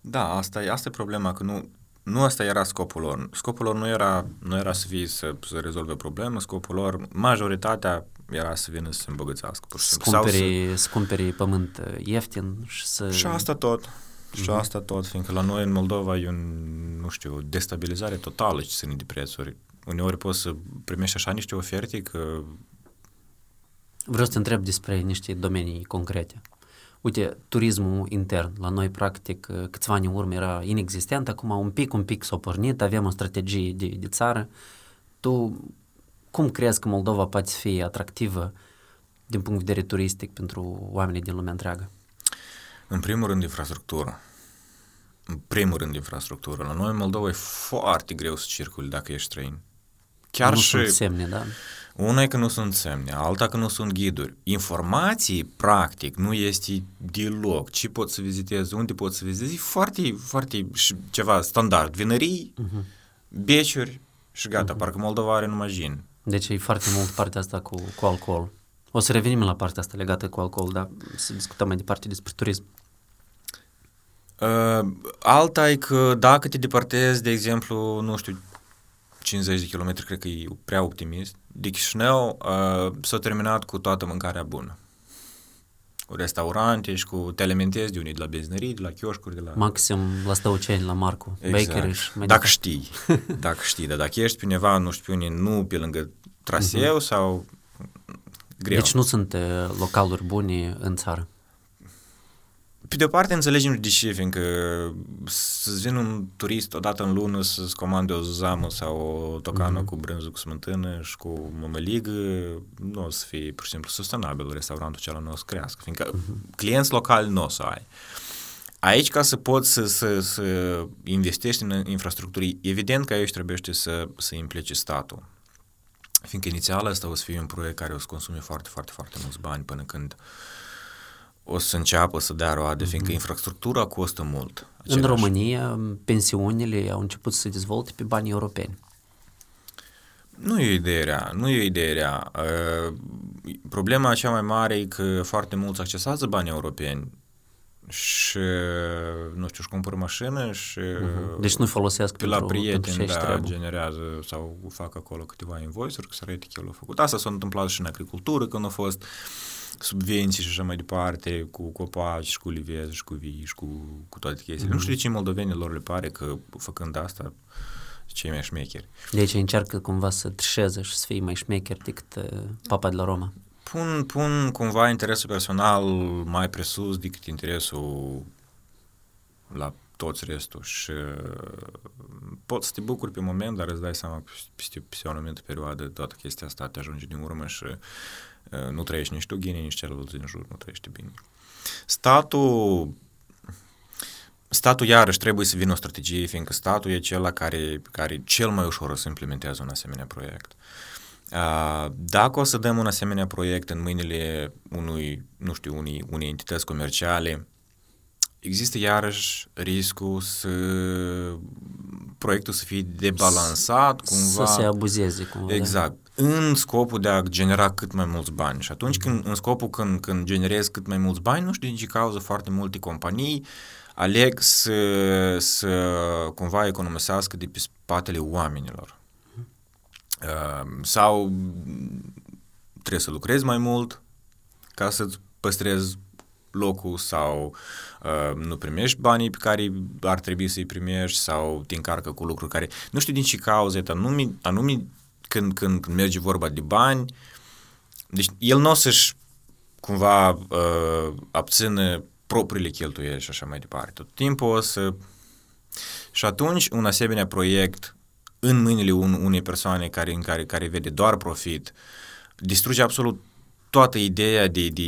Da, asta e, asta e problema, că nu, nu asta era scopul lor. Scopul lor nu era, nu era să fie să, să rezolve probleme, scopul lor, majoritatea era să vină să se îmbogățească. Pur și simplu. Sau să... să cumpere pământ ieftin și să... Și asta tot. Și uh-huh. asta tot, fiindcă la noi în Moldova e un, nu știu, destabilizare totală ce ține de prețuri. Uneori poți să primești așa niște oferte că... Vreau să te întreb despre niște domenii concrete. Uite, turismul intern, la noi practic câțiva ani în urmă era inexistent, acum un pic, un pic s-a pornit, avem o strategie de, de țară. Tu cum crezi că Moldova poate fi atractivă din punct de vedere turistic pentru oamenii din lumea întreagă? În primul rând, infrastructură. În primul rând, infrastructură. La noi, în Moldova, e foarte greu să circuli dacă ești străin. Chiar nu și... sunt semne, da? Una e că nu sunt semne, alta că nu sunt ghiduri. Informații, practic, nu este deloc. Ce poți să vizitezi, unde poți să vizitezi, e foarte, foarte ceva standard. Vinării, uh-huh. beciuri și gata. Uh-huh. Parcă Moldova are numai gin. Deci e foarte mult partea asta cu, cu alcool. O să revenim la partea asta legată cu alcool, dar să discutăm mai departe despre turism. Uh, alta e că dacă te departezi, de exemplu, nu știu, 50 de kilometri, cred că e prea optimist, de Chișinău uh, s-a terminat cu toată mâncarea bună. Cu restaurante și cu te alimentezi de unii de la benzinării, de la chioșcuri, de la... Maxim la Stăuceni, la Marcu, exact. Bakery și mai Dacă știi, dacă știi, dar dacă ești pe undeva, nu știu pe unii, nu pe lângă traseu uh-huh. sau greu. Deci nu sunt uh, localuri bune în țară. Pe de o parte înțelegem de ce, fiindcă să-ți vină un turist odată în lună să-ți comande o zamă sau o tocană mm-hmm. cu brânză cu smântână și cu mămăligă, nu o să fie pur și simplu sustenabil restaurantul acela nu o să crească, fiindcă mm-hmm. clienți locali nu o să ai. Aici, ca să poți să, să, să investești în infrastructură, evident că aici trebuie să, să implice statul. Fiindcă inițial asta o să fie un proiect care o să consume foarte, foarte, foarte mulți bani până când o să înceapă să dea roade, mm-hmm. fiindcă infrastructura costă mult. Același. În România, pensiunile au început să se dezvolte pe banii europeni. Nu e o idee rea, nu e o idee rea. Uh, problema cea mai mare e că foarte mulți accesează banii europeni și, nu știu, își cumpăr mașină și... Uh-huh. Deci nu folosesc pe la prieteni, da, generează sau fac acolo câteva invoice-uri, că să arăte că el a făcut. Asta s-a întâmplat și în agricultură, când au fost subvenții și așa mai departe, cu copaci și cu livezi și cu vii și cu, cu toate chestiile. Mm-hmm. Nu știu de ce moldovenilor le pare că făcând asta cei mai șmecheri. Deci încearcă cumva să trișeze și să fie mai șmecheri decât uh, papa de la Roma pun, pun cumva interesul personal mai presus decât interesul la toți restul și uh, poți să te bucuri pe moment, dar îți dai seama peste, peste o anumită perioadă toată chestia asta te ajunge din urmă și uh, nu trăiești nici tu bine, nici celălalt din jur nu trăiește bine. Statul statul iarăși trebuie să vină o strategie, fiindcă statul e cel care, care cel mai ușor o să implementează un asemenea proiect. Dacă o să dăm un asemenea proiect în mâinile unui, nu știu, unei, unei entități comerciale, există iarăși riscul să proiectul să fie debalansat cumva. Să se abuzeze cumva. Da. Exact. Da. În scopul de a genera cât mai mulți bani. Și atunci când, în scopul când, când generezi cât mai mulți bani, nu știu din ce cauză foarte multe companii aleg să, să cumva economisească de pe spatele oamenilor. Ehm, sau trebuie să lucrezi mai mult ca să-ți păstrezi locul sau uh, nu primești banii pe care ar trebui să-i primești sau te încarcă cu lucruri care... Nu știu din ce cauze, anume, anume când, când, când merge vorba de bani, deci el nu o să-și cumva uh, abțină propriile cheltuieli și așa mai departe. Tot timpul o să... Și atunci un asemenea proiect în mâinile un, unei persoane care, în care, care vede doar profit, distruge absolut toată ideea de, de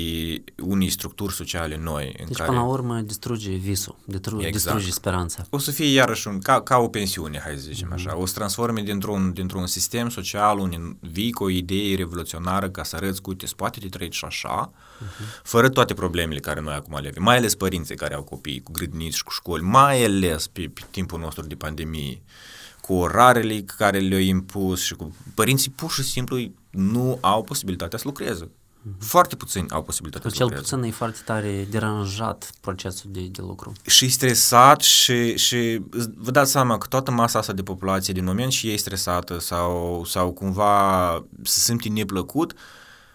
unei structuri sociale noi. În deci, care... până la urmă, distruge visul, distruge, exact. distruge speranța. O să fie iarăși un, ca, ca o pensiune, hai să zicem mm-hmm. așa. O să transforme dintr-un, dintr-un sistem social unde vii cu o idee revoluționară ca să arăți, uite, poate de trăit și așa, mm-hmm. fără toate problemele care noi acum le avem, mai ales părinții care au copii cu grădiniți și cu școli, mai ales pe, pe timpul nostru de pandemie cu orarele care le-au impus și cu părinții pur și simplu nu au posibilitatea să lucreze. Foarte puțini au posibilitatea să Cel puțin e foarte tare deranjat procesul de, de lucru. Și stresat și, și vă dați seama că toată masa asta de populație, din moment și ei stresată sau, sau cumva se simte neplăcut,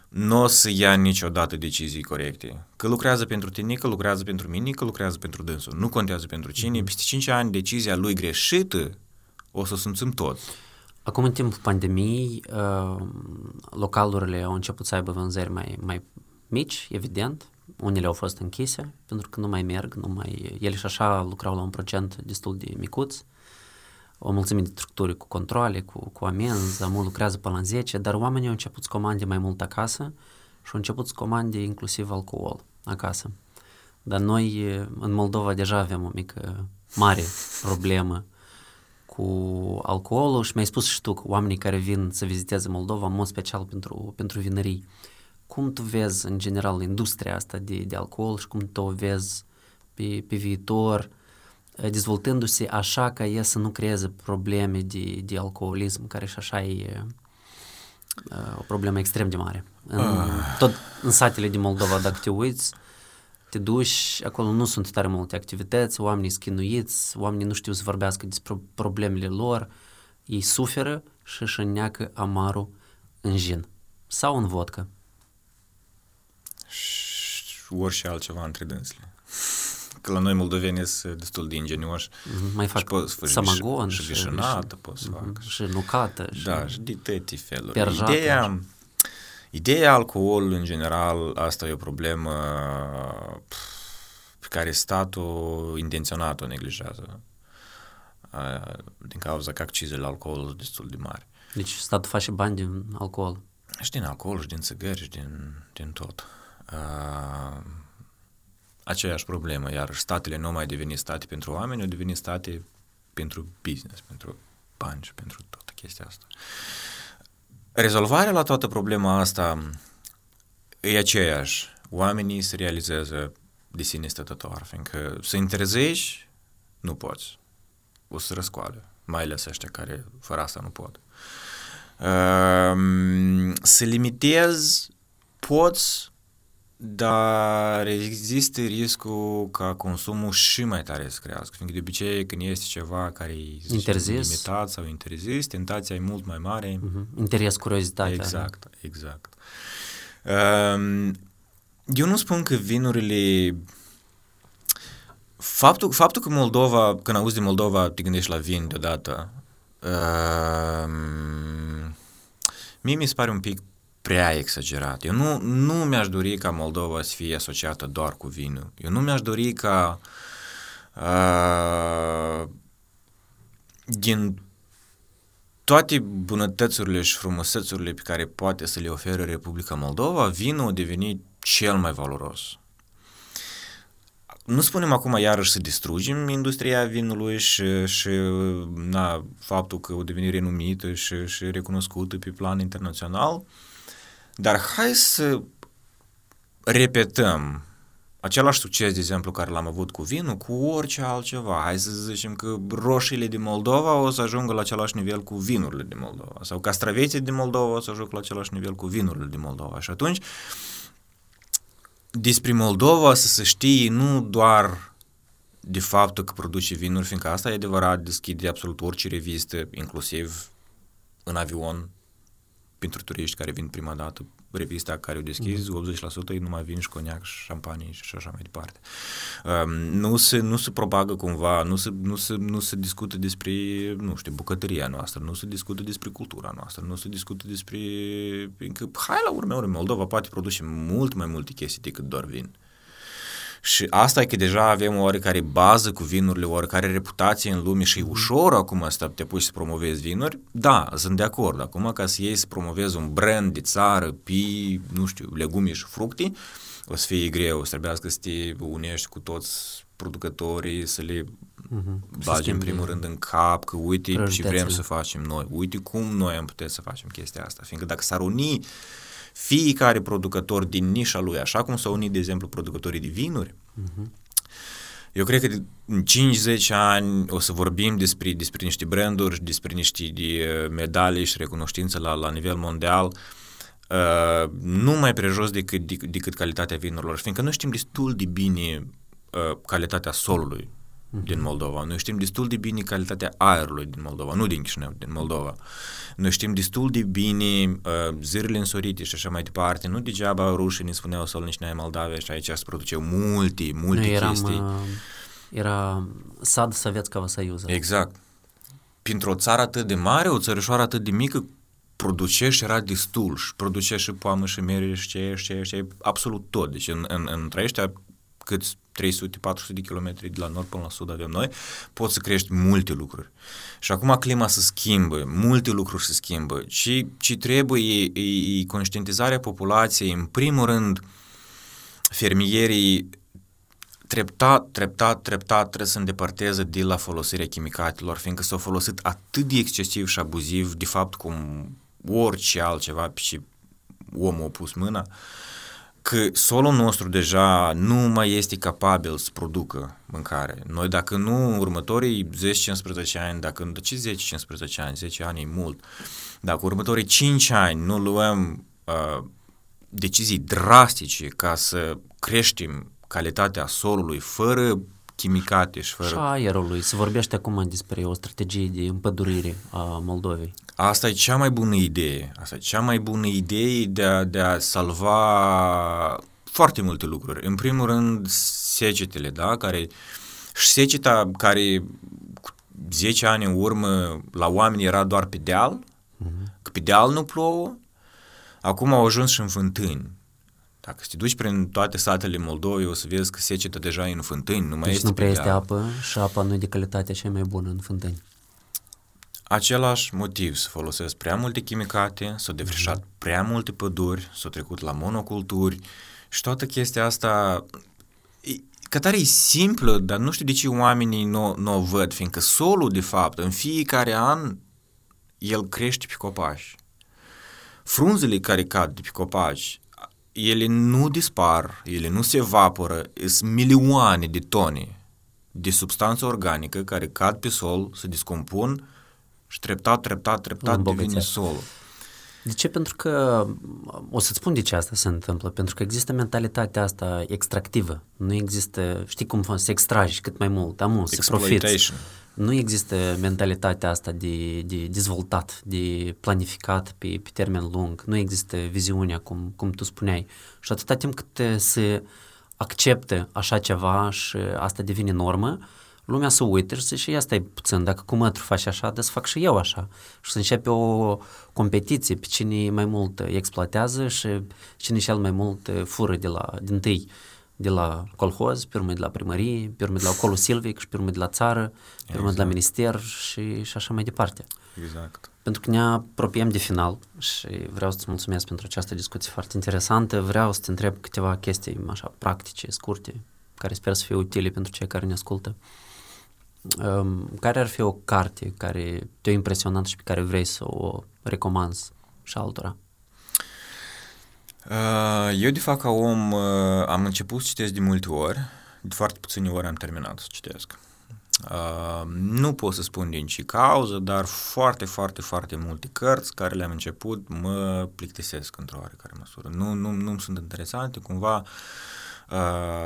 nu o să ia niciodată decizii corecte. Că lucrează pentru tine, că lucrează pentru mine, că lucrează pentru dânsul. Nu contează pentru cine. Peste 5 ani decizia lui greșită o să simțim toți. Acum, în timpul pandemiei, uh, localurile au început să aibă vânzări mai, mai mici, evident. Unele au fost închise pentru că nu mai merg, nu mai... ele și așa lucrau la un procent destul de micuț. O mulțime de structuri cu controle, cu, cu amenzi, mult lucrează până la 10, dar oamenii au început să comande mai mult acasă și au început să comande inclusiv alcool acasă. Dar noi în Moldova deja avem o mică, mare problemă cu alcoolul și mi-ai spus și tu că oamenii care vin să viziteze Moldova, în mod special pentru, pentru vinării, cum tu vezi în general industria asta de, de alcool și cum tu o vezi pe, pe viitor eh, dezvoltându-se așa ca ea să nu creeze probleme de, de alcoolism, care și așa e uh, o problemă extrem de mare. În, uh. Tot în satele din Moldova, dacă te uiți, te duci, acolo nu sunt tare multe activități, oamenii sunt chinuiți, oamenii nu știu să vorbească despre problemele lor, ei suferă și își înneacă amarul în gin sau în vodcă. Și orice altceva între dânsele. Că la noi moldoveni sunt destul de ingenioși. Mm-hmm, mai fac și samagon și, și vișinată pot să fac. Și nucată. Și da, și de toate feluri. Perjată, Ideea, Ideea alcool, în general, asta e o problemă pe care statul intenționat o neglijează din cauza că accizele la alcool sunt destul de mari. Deci statul face bani din alcool? Și din alcool, și din țigări, și din, din tot. Uh, aceeași problemă, iar statele nu mai deveni state pentru oameni, au devenit state pentru business, pentru bani și pentru toată chestia asta. Uh, Rezolvarea la toată problema asta e aceeași. Oamenii se realizează de sine stătător, fiindcă să întrezești, nu poți. O să răscoală, mai ales ăștia care fără asta nu pot. Ehm, să limitezi, poți, dar există riscul ca consumul și mai tare să crească, fiindcă de obicei când este ceva care e interzis. limitat sau interzis, tentația e mult mai mare. Uh-huh. Interes, curiozitatea. Exact, exact. Um, eu nu spun că vinurile... Faptul, faptul că Moldova, când auzi de Moldova, te gândești la vin deodată, um, mie mi se pare un pic prea exagerat. Eu nu, nu mi-aș dori ca Moldova să fie asociată doar cu vinul. Eu nu mi-aș dori ca uh, din toate bunătățurile și frumusețurile pe care poate să le ofere Republica Moldova, vinul a devenit cel mai valoros. Nu spunem acum iarăși să distrugem industria vinului și, și na, faptul că o deveni renumită și, și recunoscută pe plan internațional, uh, dar hai să repetăm același succes, de exemplu, care l-am avut cu vinul, cu orice altceva. Hai să zicem că roșiile din Moldova o să ajungă la același nivel cu vinurile din Moldova sau castraveții din Moldova o să ajungă la același nivel cu vinurile din Moldova. Și atunci, despre Moldova să se știe nu doar de faptul că produce vinuri, fiindcă asta e adevărat, deschide absolut orice revistă, inclusiv în avion, pentru turiști care vin prima dată, revista care o deschizi, mm-hmm. 80% e numai vin și coniac și șampanie și așa mai departe. Um, nu, se, nu se propagă cumva, nu se, nu, se, nu se discută despre, nu știu, bucătăria noastră, nu se discută despre cultura noastră, nu se discută despre... Încă, hai la urmă, ori Moldova poate produce mult mai multe chestii decât doar vin. Și asta e că deja avem o oarecare bază cu vinurile, o oarecare reputație în lume și e ușor acum să te pui să promovezi vinuri. Da, sunt de acord. Acum ca să iei să promovezi un brand de țară, pii, nu știu, legume și fructe, o să fie greu, o să trebuiască să te unești cu toți producătorii, să le uh-huh. bagi în primul rând în cap că uite și vrem să facem noi, uite cum noi am putea să facem chestia asta, fiindcă dacă s-ar uni fiecare producător din nișa lui, așa cum s-au unit, de exemplu, producătorii de vinuri, uh-huh. eu cred că în 5-10 ani o să vorbim despre, despre niște branduri, despre niște de medalii și recunoștință la, la nivel mondial, uh, nu mai prejos decât, decât calitatea vinurilor, fiindcă noi știm destul de bine uh, calitatea solului uh-huh din Moldova. Noi știm destul de bine calitatea aerului din Moldova, nu din Chișinău, din Moldova. Noi știm destul de bine uh, zările însorite și așa mai departe. Nu degeaba rușii ne spuneau să nici ai Moldavia și aici se produceau multe, multe Noi eram, chestii. Uh, era sad Sovietskого Союза. Exact. Printr-o țară atât de mare, o țărișoară atât de mică, produce și era destul și produce și poamă și mere și ce, și ce, și ce, absolut tot. Deci în, în, în trăiește cât 300-400 de kilometri de la nord până la sud avem noi, poți să crești multe lucruri. Și acum clima se schimbă, multe lucruri se schimbă. Ce, ce trebuie e, e, e conștientizarea populației, în primul rând, fermierii treptat, treptat, treptat trebuie să îndepărteze de la folosirea chimicatelor, fiindcă s-au folosit atât de excesiv și abuziv, de fapt, cum orice altceva și omul a pus mâna, uh, că solul nostru deja nu mai este capabil să producă mâncare. Noi dacă nu în următorii 10-15 ani, dacă ce 10-15 ani, 10 ani e mult, dacă următorii 5 ani nu luăm uh, decizii drastice ca să creștem calitatea solului fără chimicate și fără... Și aerului. Se vorbește acum despre o strategie de împădurire a Moldovei. Asta e cea mai bună idee. Asta e cea mai bună idee de a, de a salva foarte multe lucruri. În primul rând, secetele, da? Care, și seceta care cu 10 ani în urmă la oameni era doar pe deal, uh-huh. că pe deal nu plouă, acum au ajuns și în fântâni. Dacă te duci prin toate satele Moldovei, o să vezi că seceta deja e în fântâni, nu mai deci este nu prea este apă și apa nu e de calitatea cea mai bună în fântâni. Același motiv, să folosesc prea multe chimicate, s-au defrișat mm-hmm. prea multe păduri, s-au trecut la monoculturi și toată chestia asta că tare e simplă, dar nu știu de ce oamenii nu, nu o văd, fiindcă solul, de fapt, în fiecare an, el crește pe copaci. Frunzele care cad de pe copaci ele nu dispar, ele nu se evaporă, sunt milioane de tone de substanță organică care cad pe sol, se descompun și treptat, treptat, treptat devine solul. De ce? Pentru că, o să-ți spun de ce asta se întâmplă, pentru că există mentalitatea asta extractivă. Nu există, știi cum să extragi cât mai mult, amun, să profiți nu există mentalitatea asta de, de dezvoltat, de planificat pe, pe termen lung, nu există viziunea, cum, cum tu spuneai. Și atâta timp cât se acceptă așa ceva și asta devine normă, lumea să uită și zice, ia stai puțin, dacă cu mătru faci așa, de să fac și eu așa. Și să începe o competiție pe cine mai mult exploatează și cine cel mai mult fură de la, din tâi de la colhoz, pe urmă de la primărie, pe urmă de la colul silvic și pe urmă de la țară, pe urmă exact. de la minister și, și așa mai departe. Exact. Pentru că ne apropiem de final și vreau să-ți mulțumesc pentru această discuție foarte interesantă. Vreau să te întreb câteva chestii așa practice, scurte, care sper să fie utile pentru cei care ne ascultă. Um, care ar fi o carte care te-a impresionat și pe care vrei să o recomanzi și altora? Uh, eu, de fapt, ca om, uh, am început să citesc de multe ori, de foarte puține ori am terminat să citesc. Uh, nu pot să spun din ce cauză, dar foarte, foarte, foarte multe cărți care le-am început mă plictisesc într-o oarecare măsură. Nu, nu, nu sunt interesante, cumva Uh,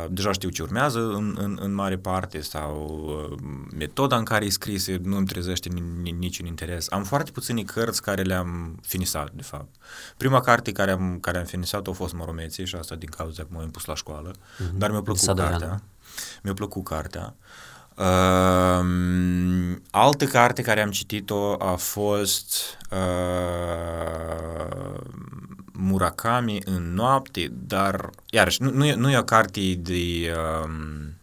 deja știu ce urmează în, în, în mare parte sau uh, metoda în care e scrise nu îmi trezește niciun interes. Am foarte puține cărți care le-am finisat, de fapt. Prima carte care am, care am finisat a fost Moromeții și asta din cauza că m-am impus la școală, uh-huh. dar mi-a plăcut cartea. Mi-a plăcut cartea. Uh, altă carte care am citit-o a fost uh, Murakami în noapte, dar, iarăși, nu, nu, e, nu e o carte de um,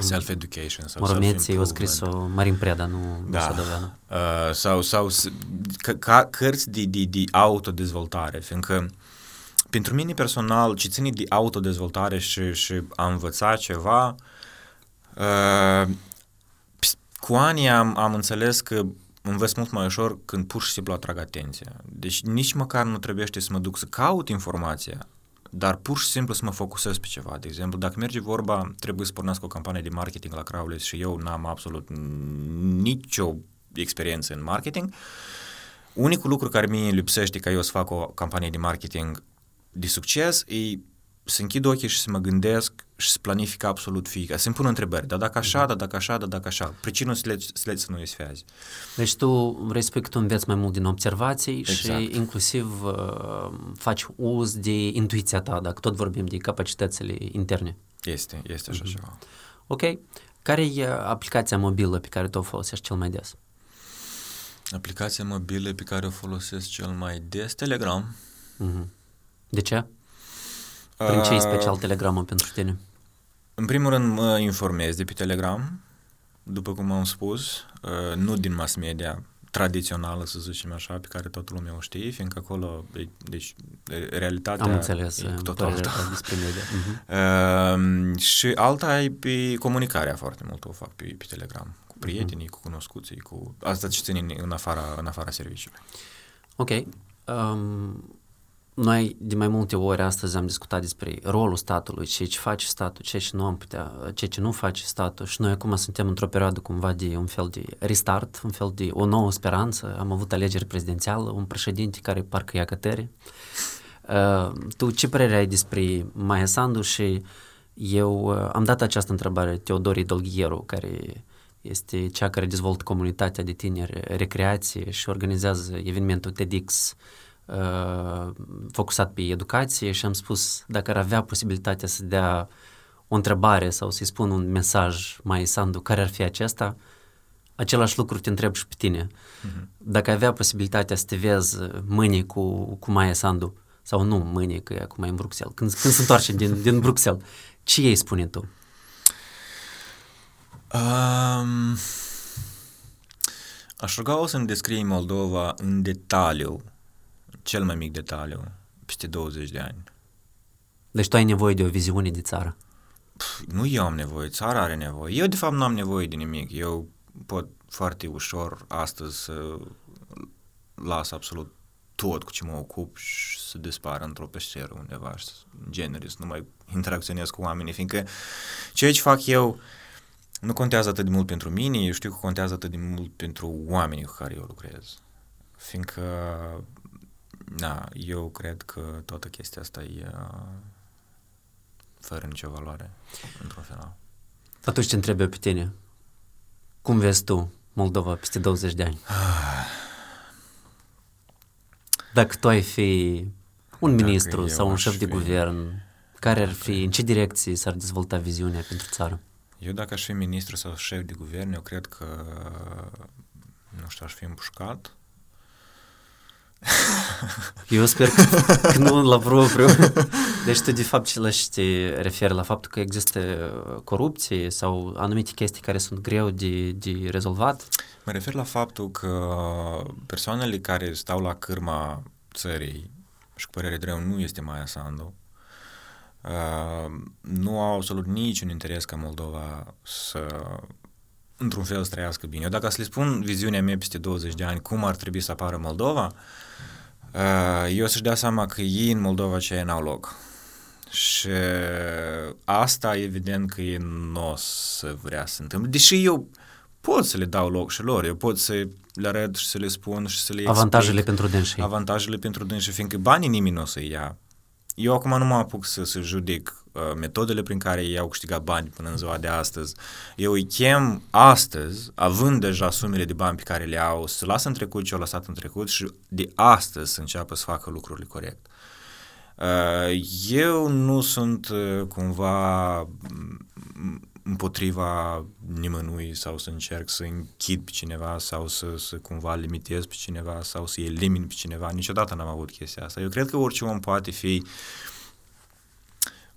self-education sau Moromeții au scris-o Marin Preda, nu da. Sadoveanu. Uh, sau, sau ca, ca cărți de, de, de autodezvoltare, fiindcă pentru mine personal, ce ține de autodezvoltare și, și a învăța ceva, uh, cu ani am, am înțeles că învăț mult mai ușor când pur și simplu atrag atenția. Deci nici măcar nu trebuie să mă duc să caut informația, dar pur și simplu să mă focusez pe ceva. De exemplu, dacă merge vorba, trebuie să pornesc o campanie de marketing la Crowless și eu n-am absolut nicio experiență în marketing, unicul lucru care mie lipsește ca eu să fac o campanie de marketing de succes e să închid ochii și să mă gândesc și să planific absolut fiecare, să-mi pun întrebări, dar dacă așa, dar dacă așa, dar dacă așa, pricinul să le, să le să nu fezi. Deci tu respect, tu înveți mai mult din observații exact. și inclusiv uh, faci uz de intuiția ta, dacă tot vorbim de capacitățile interne. Este, este așa mm-hmm. ceva. Ok. Care e aplicația mobilă pe care tu o folosești cel mai des? Aplicația mobilă pe care o folosesc cel mai des? Telegram. Mm-hmm. De ce? Prin ce e special Telegramul pentru tine? În primul rând mă informez de pe Telegram, după cum am spus, nu din mass media tradițională, să zicem așa, pe care toată lumea o știe, fiindcă acolo, deci, realitatea Am înțeles, e tot alta. despre media. Uh-huh. Uh, și alta e pe comunicarea foarte mult, o fac pe, pe Telegram, cu prietenii, uh-huh. cu cunoscuții, cu asta ce țin în afara, în afara serviciului. Ok. Um, noi de mai multe ori astăzi am discutat despre rolul statului, ce ce face statul, ce ce nu am putea, ce ce nu face statul și noi acum suntem într-o perioadă cumva de un fel de restart, un fel de o nouă speranță. Am avut alegeri prezidențială, un președinte care parcă ia cătere. Uh, tu ce părere ai despre Maia Sandu și eu uh, am dat această întrebare Teodorii Dolghieru, care este cea care dezvoltă comunitatea de tineri recreație și organizează evenimentul TEDx uh, focusat pe educație și am spus dacă ar avea posibilitatea să dea o întrebare sau să-i spun un mesaj mai Sandu, care ar fi acesta, același lucru te întreb și pe tine. Uh-huh. Dacă avea posibilitatea să te vezi mâine cu, cu Maia Sandu, sau nu mâine, că e acum e în Bruxelles, când, când se întoarce din, din Bruxelles, ce ei spune tu? Um, aș ruga-o să-mi descrii Moldova în detaliu cel mai mic detaliu, peste 20 de ani. Deci tu ai nevoie de o viziune de țară? Pff, nu eu am nevoie, țara are nevoie. Eu, de fapt, nu am nevoie de nimic. Eu pot foarte ușor astăzi să las absolut tot cu ce mă ocup și să dispară într-o peșteră undeva și în genere, să nu mai interacționez cu oamenii, fiindcă ceea ce fac eu nu contează atât de mult pentru mine, eu știu că contează atât de mult pentru oamenii cu care eu lucrez. Fiindcă da, eu cred că toată chestia asta e uh, fără nicio valoare, într-un final. Atunci te întreb eu pe tine. Cum vezi tu Moldova peste 20 de ani? Dacă tu ai fi un Dacă ministru sau un șef de fi... guvern, care ar fi, în ce direcție s-ar dezvolta viziunea pentru țară? Eu dacă aș fi ministru sau șef de guvern, eu cred că, nu știu, aș fi împușcat, eu sper că, că nu la propriu. Deci tu de fapt ce la te referi la faptul că există corupție sau anumite chestii care sunt greu de, de rezolvat? Mă refer la faptul că persoanele care stau la cârma țării și cu părere drept nu este Maia Sandu, uh, nu au absolut niciun interes ca Moldova să într-un fel să trăiască bine. Eu dacă să le spun viziunea mea peste 20 de ani, cum ar trebui să apară Moldova, uh, eu să-și dea seama că ei în Moldova ce n-au loc. Și asta evident că ei nu o să vrea să întâmple. Deși eu pot să le dau loc și lor, eu pot să le arăt și să le spun și să le Avantajele pentru dânsii. Avantajele pentru dânsii, fiindcă banii nimeni nu o să ia. Eu acum nu mă apuc să, să judec uh, metodele prin care ei au câștigat bani până în ziua de astăzi. Eu îi chem astăzi, având deja sumele de bani pe care le au, să lasă în trecut ce au lăsat în trecut și de astăzi să înceapă să facă lucrurile corect. Uh, eu nu sunt uh, cumva împotriva nimănui sau să încerc să închid pe cineva sau să, să cumva limitez pe cineva sau să elimin pe cineva. Niciodată n-am avut chestia asta. Eu cred că orice om poate fi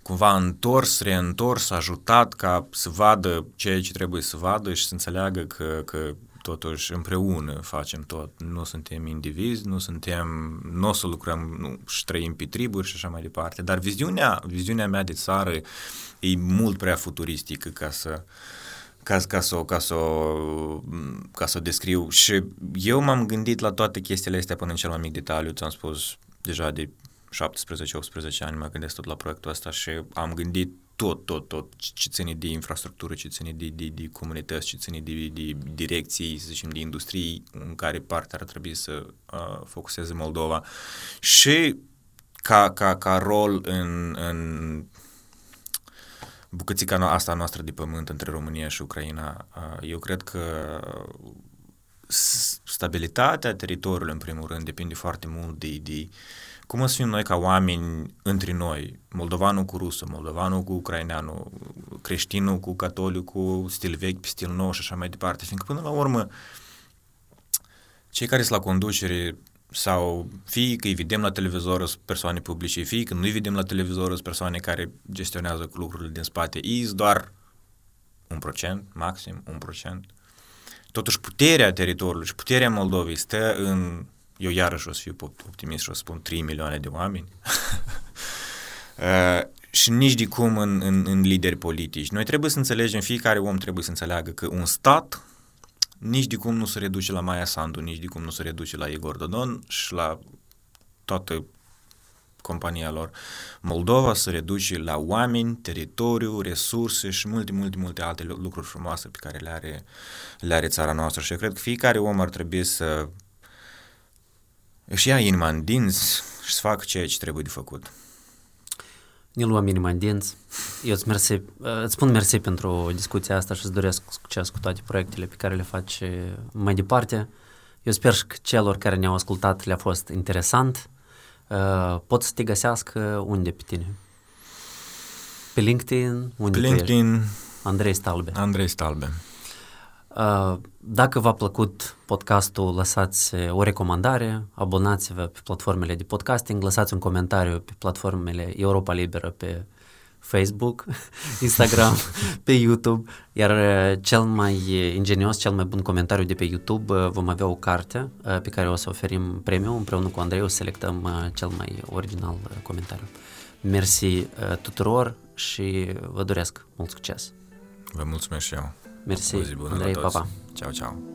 cumva întors, reîntors, ajutat ca să vadă ceea ce trebuie să vadă și să înțeleagă că, că totuși împreună facem tot. Nu suntem indivizi, nu suntem, nu o să lucrăm nu, și trăim pe triburi și așa mai departe. Dar viziunea, viziunea mea de țară e mult prea futuristică ca să ca, ca, să, ca, să, ca să o descriu. Și eu m-am gândit la toate chestiile astea până în cel mai mic detaliu, ți-am spus deja de 17-18 ani mă gândesc tot la proiectul ăsta și am gândit tot, tot, tot ce ține de infrastructură, ce ține de, de, de comunități, ce ține de, de direcții, să zicem, de industrii în care parte ar trebui să uh, focuseze Moldova. Și ca, ca, ca rol în, în bucățica asta noastră de pământ între România și Ucraina, uh, eu cred că stabilitatea teritoriului, în primul rând, depinde foarte mult de, de cum o să fim noi ca oameni între noi, moldovanul cu rusă, moldovanul cu ucraineanul, creștinul cu catolicul, stil vechi pe stil nou și așa mai departe, fiindcă până la urmă cei care sunt la conducere sau fie că îi vedem la televizor sunt persoane publice, fie că nu îi vedem la televizor sunt persoane care gestionează lucrurile din spate, ei doar un procent, maxim un procent. Totuși puterea teritoriului și puterea Moldovei stă în eu iarăși o să fiu optimist și o să spun 3 milioane de oameni. uh, și nici de cum în, în, în lideri politici. Noi trebuie să înțelegem, fiecare om trebuie să înțeleagă că un stat nici de cum nu se reduce la Maia Sandu, nici de cum nu se reduce la Igor Dodon și la toată compania lor. Moldova se reduce la oameni, teritoriu, resurse și multe, multe, multe alte lucruri frumoase pe care le are, le are țara noastră și eu cred că fiecare om ar trebui să își ia inima în dinți și să facă ceea ce trebuie de făcut. Ne luăm inima în dinți. Eu îți, mersi, îți spun mersi pentru discuția asta și îți doresc succes cu toate proiectele pe care le faci mai departe. Eu sper că celor care ne-au ascultat le-a fost interesant. Uh, pot să te găsească unde pe tine? Pe LinkedIn? Unde pe LinkedIn. Andrei Stalbe. Andrei Stalbe. Uh, dacă v-a plăcut podcastul, lăsați o recomandare, abonați-vă pe platformele de podcasting, lăsați un comentariu pe platformele Europa Liberă pe Facebook, Instagram, pe YouTube, iar uh, cel mai ingenios, cel mai bun comentariu de pe YouTube uh, vom avea o carte pe care o să oferim premiu împreună cu Andrei, o să selectăm cel mai original comentariu. Mersi tuturor și vă doresc mult succes! Vă mulțumesc și eu! Merci. Buona Andrei, Papa. Ciao ciao.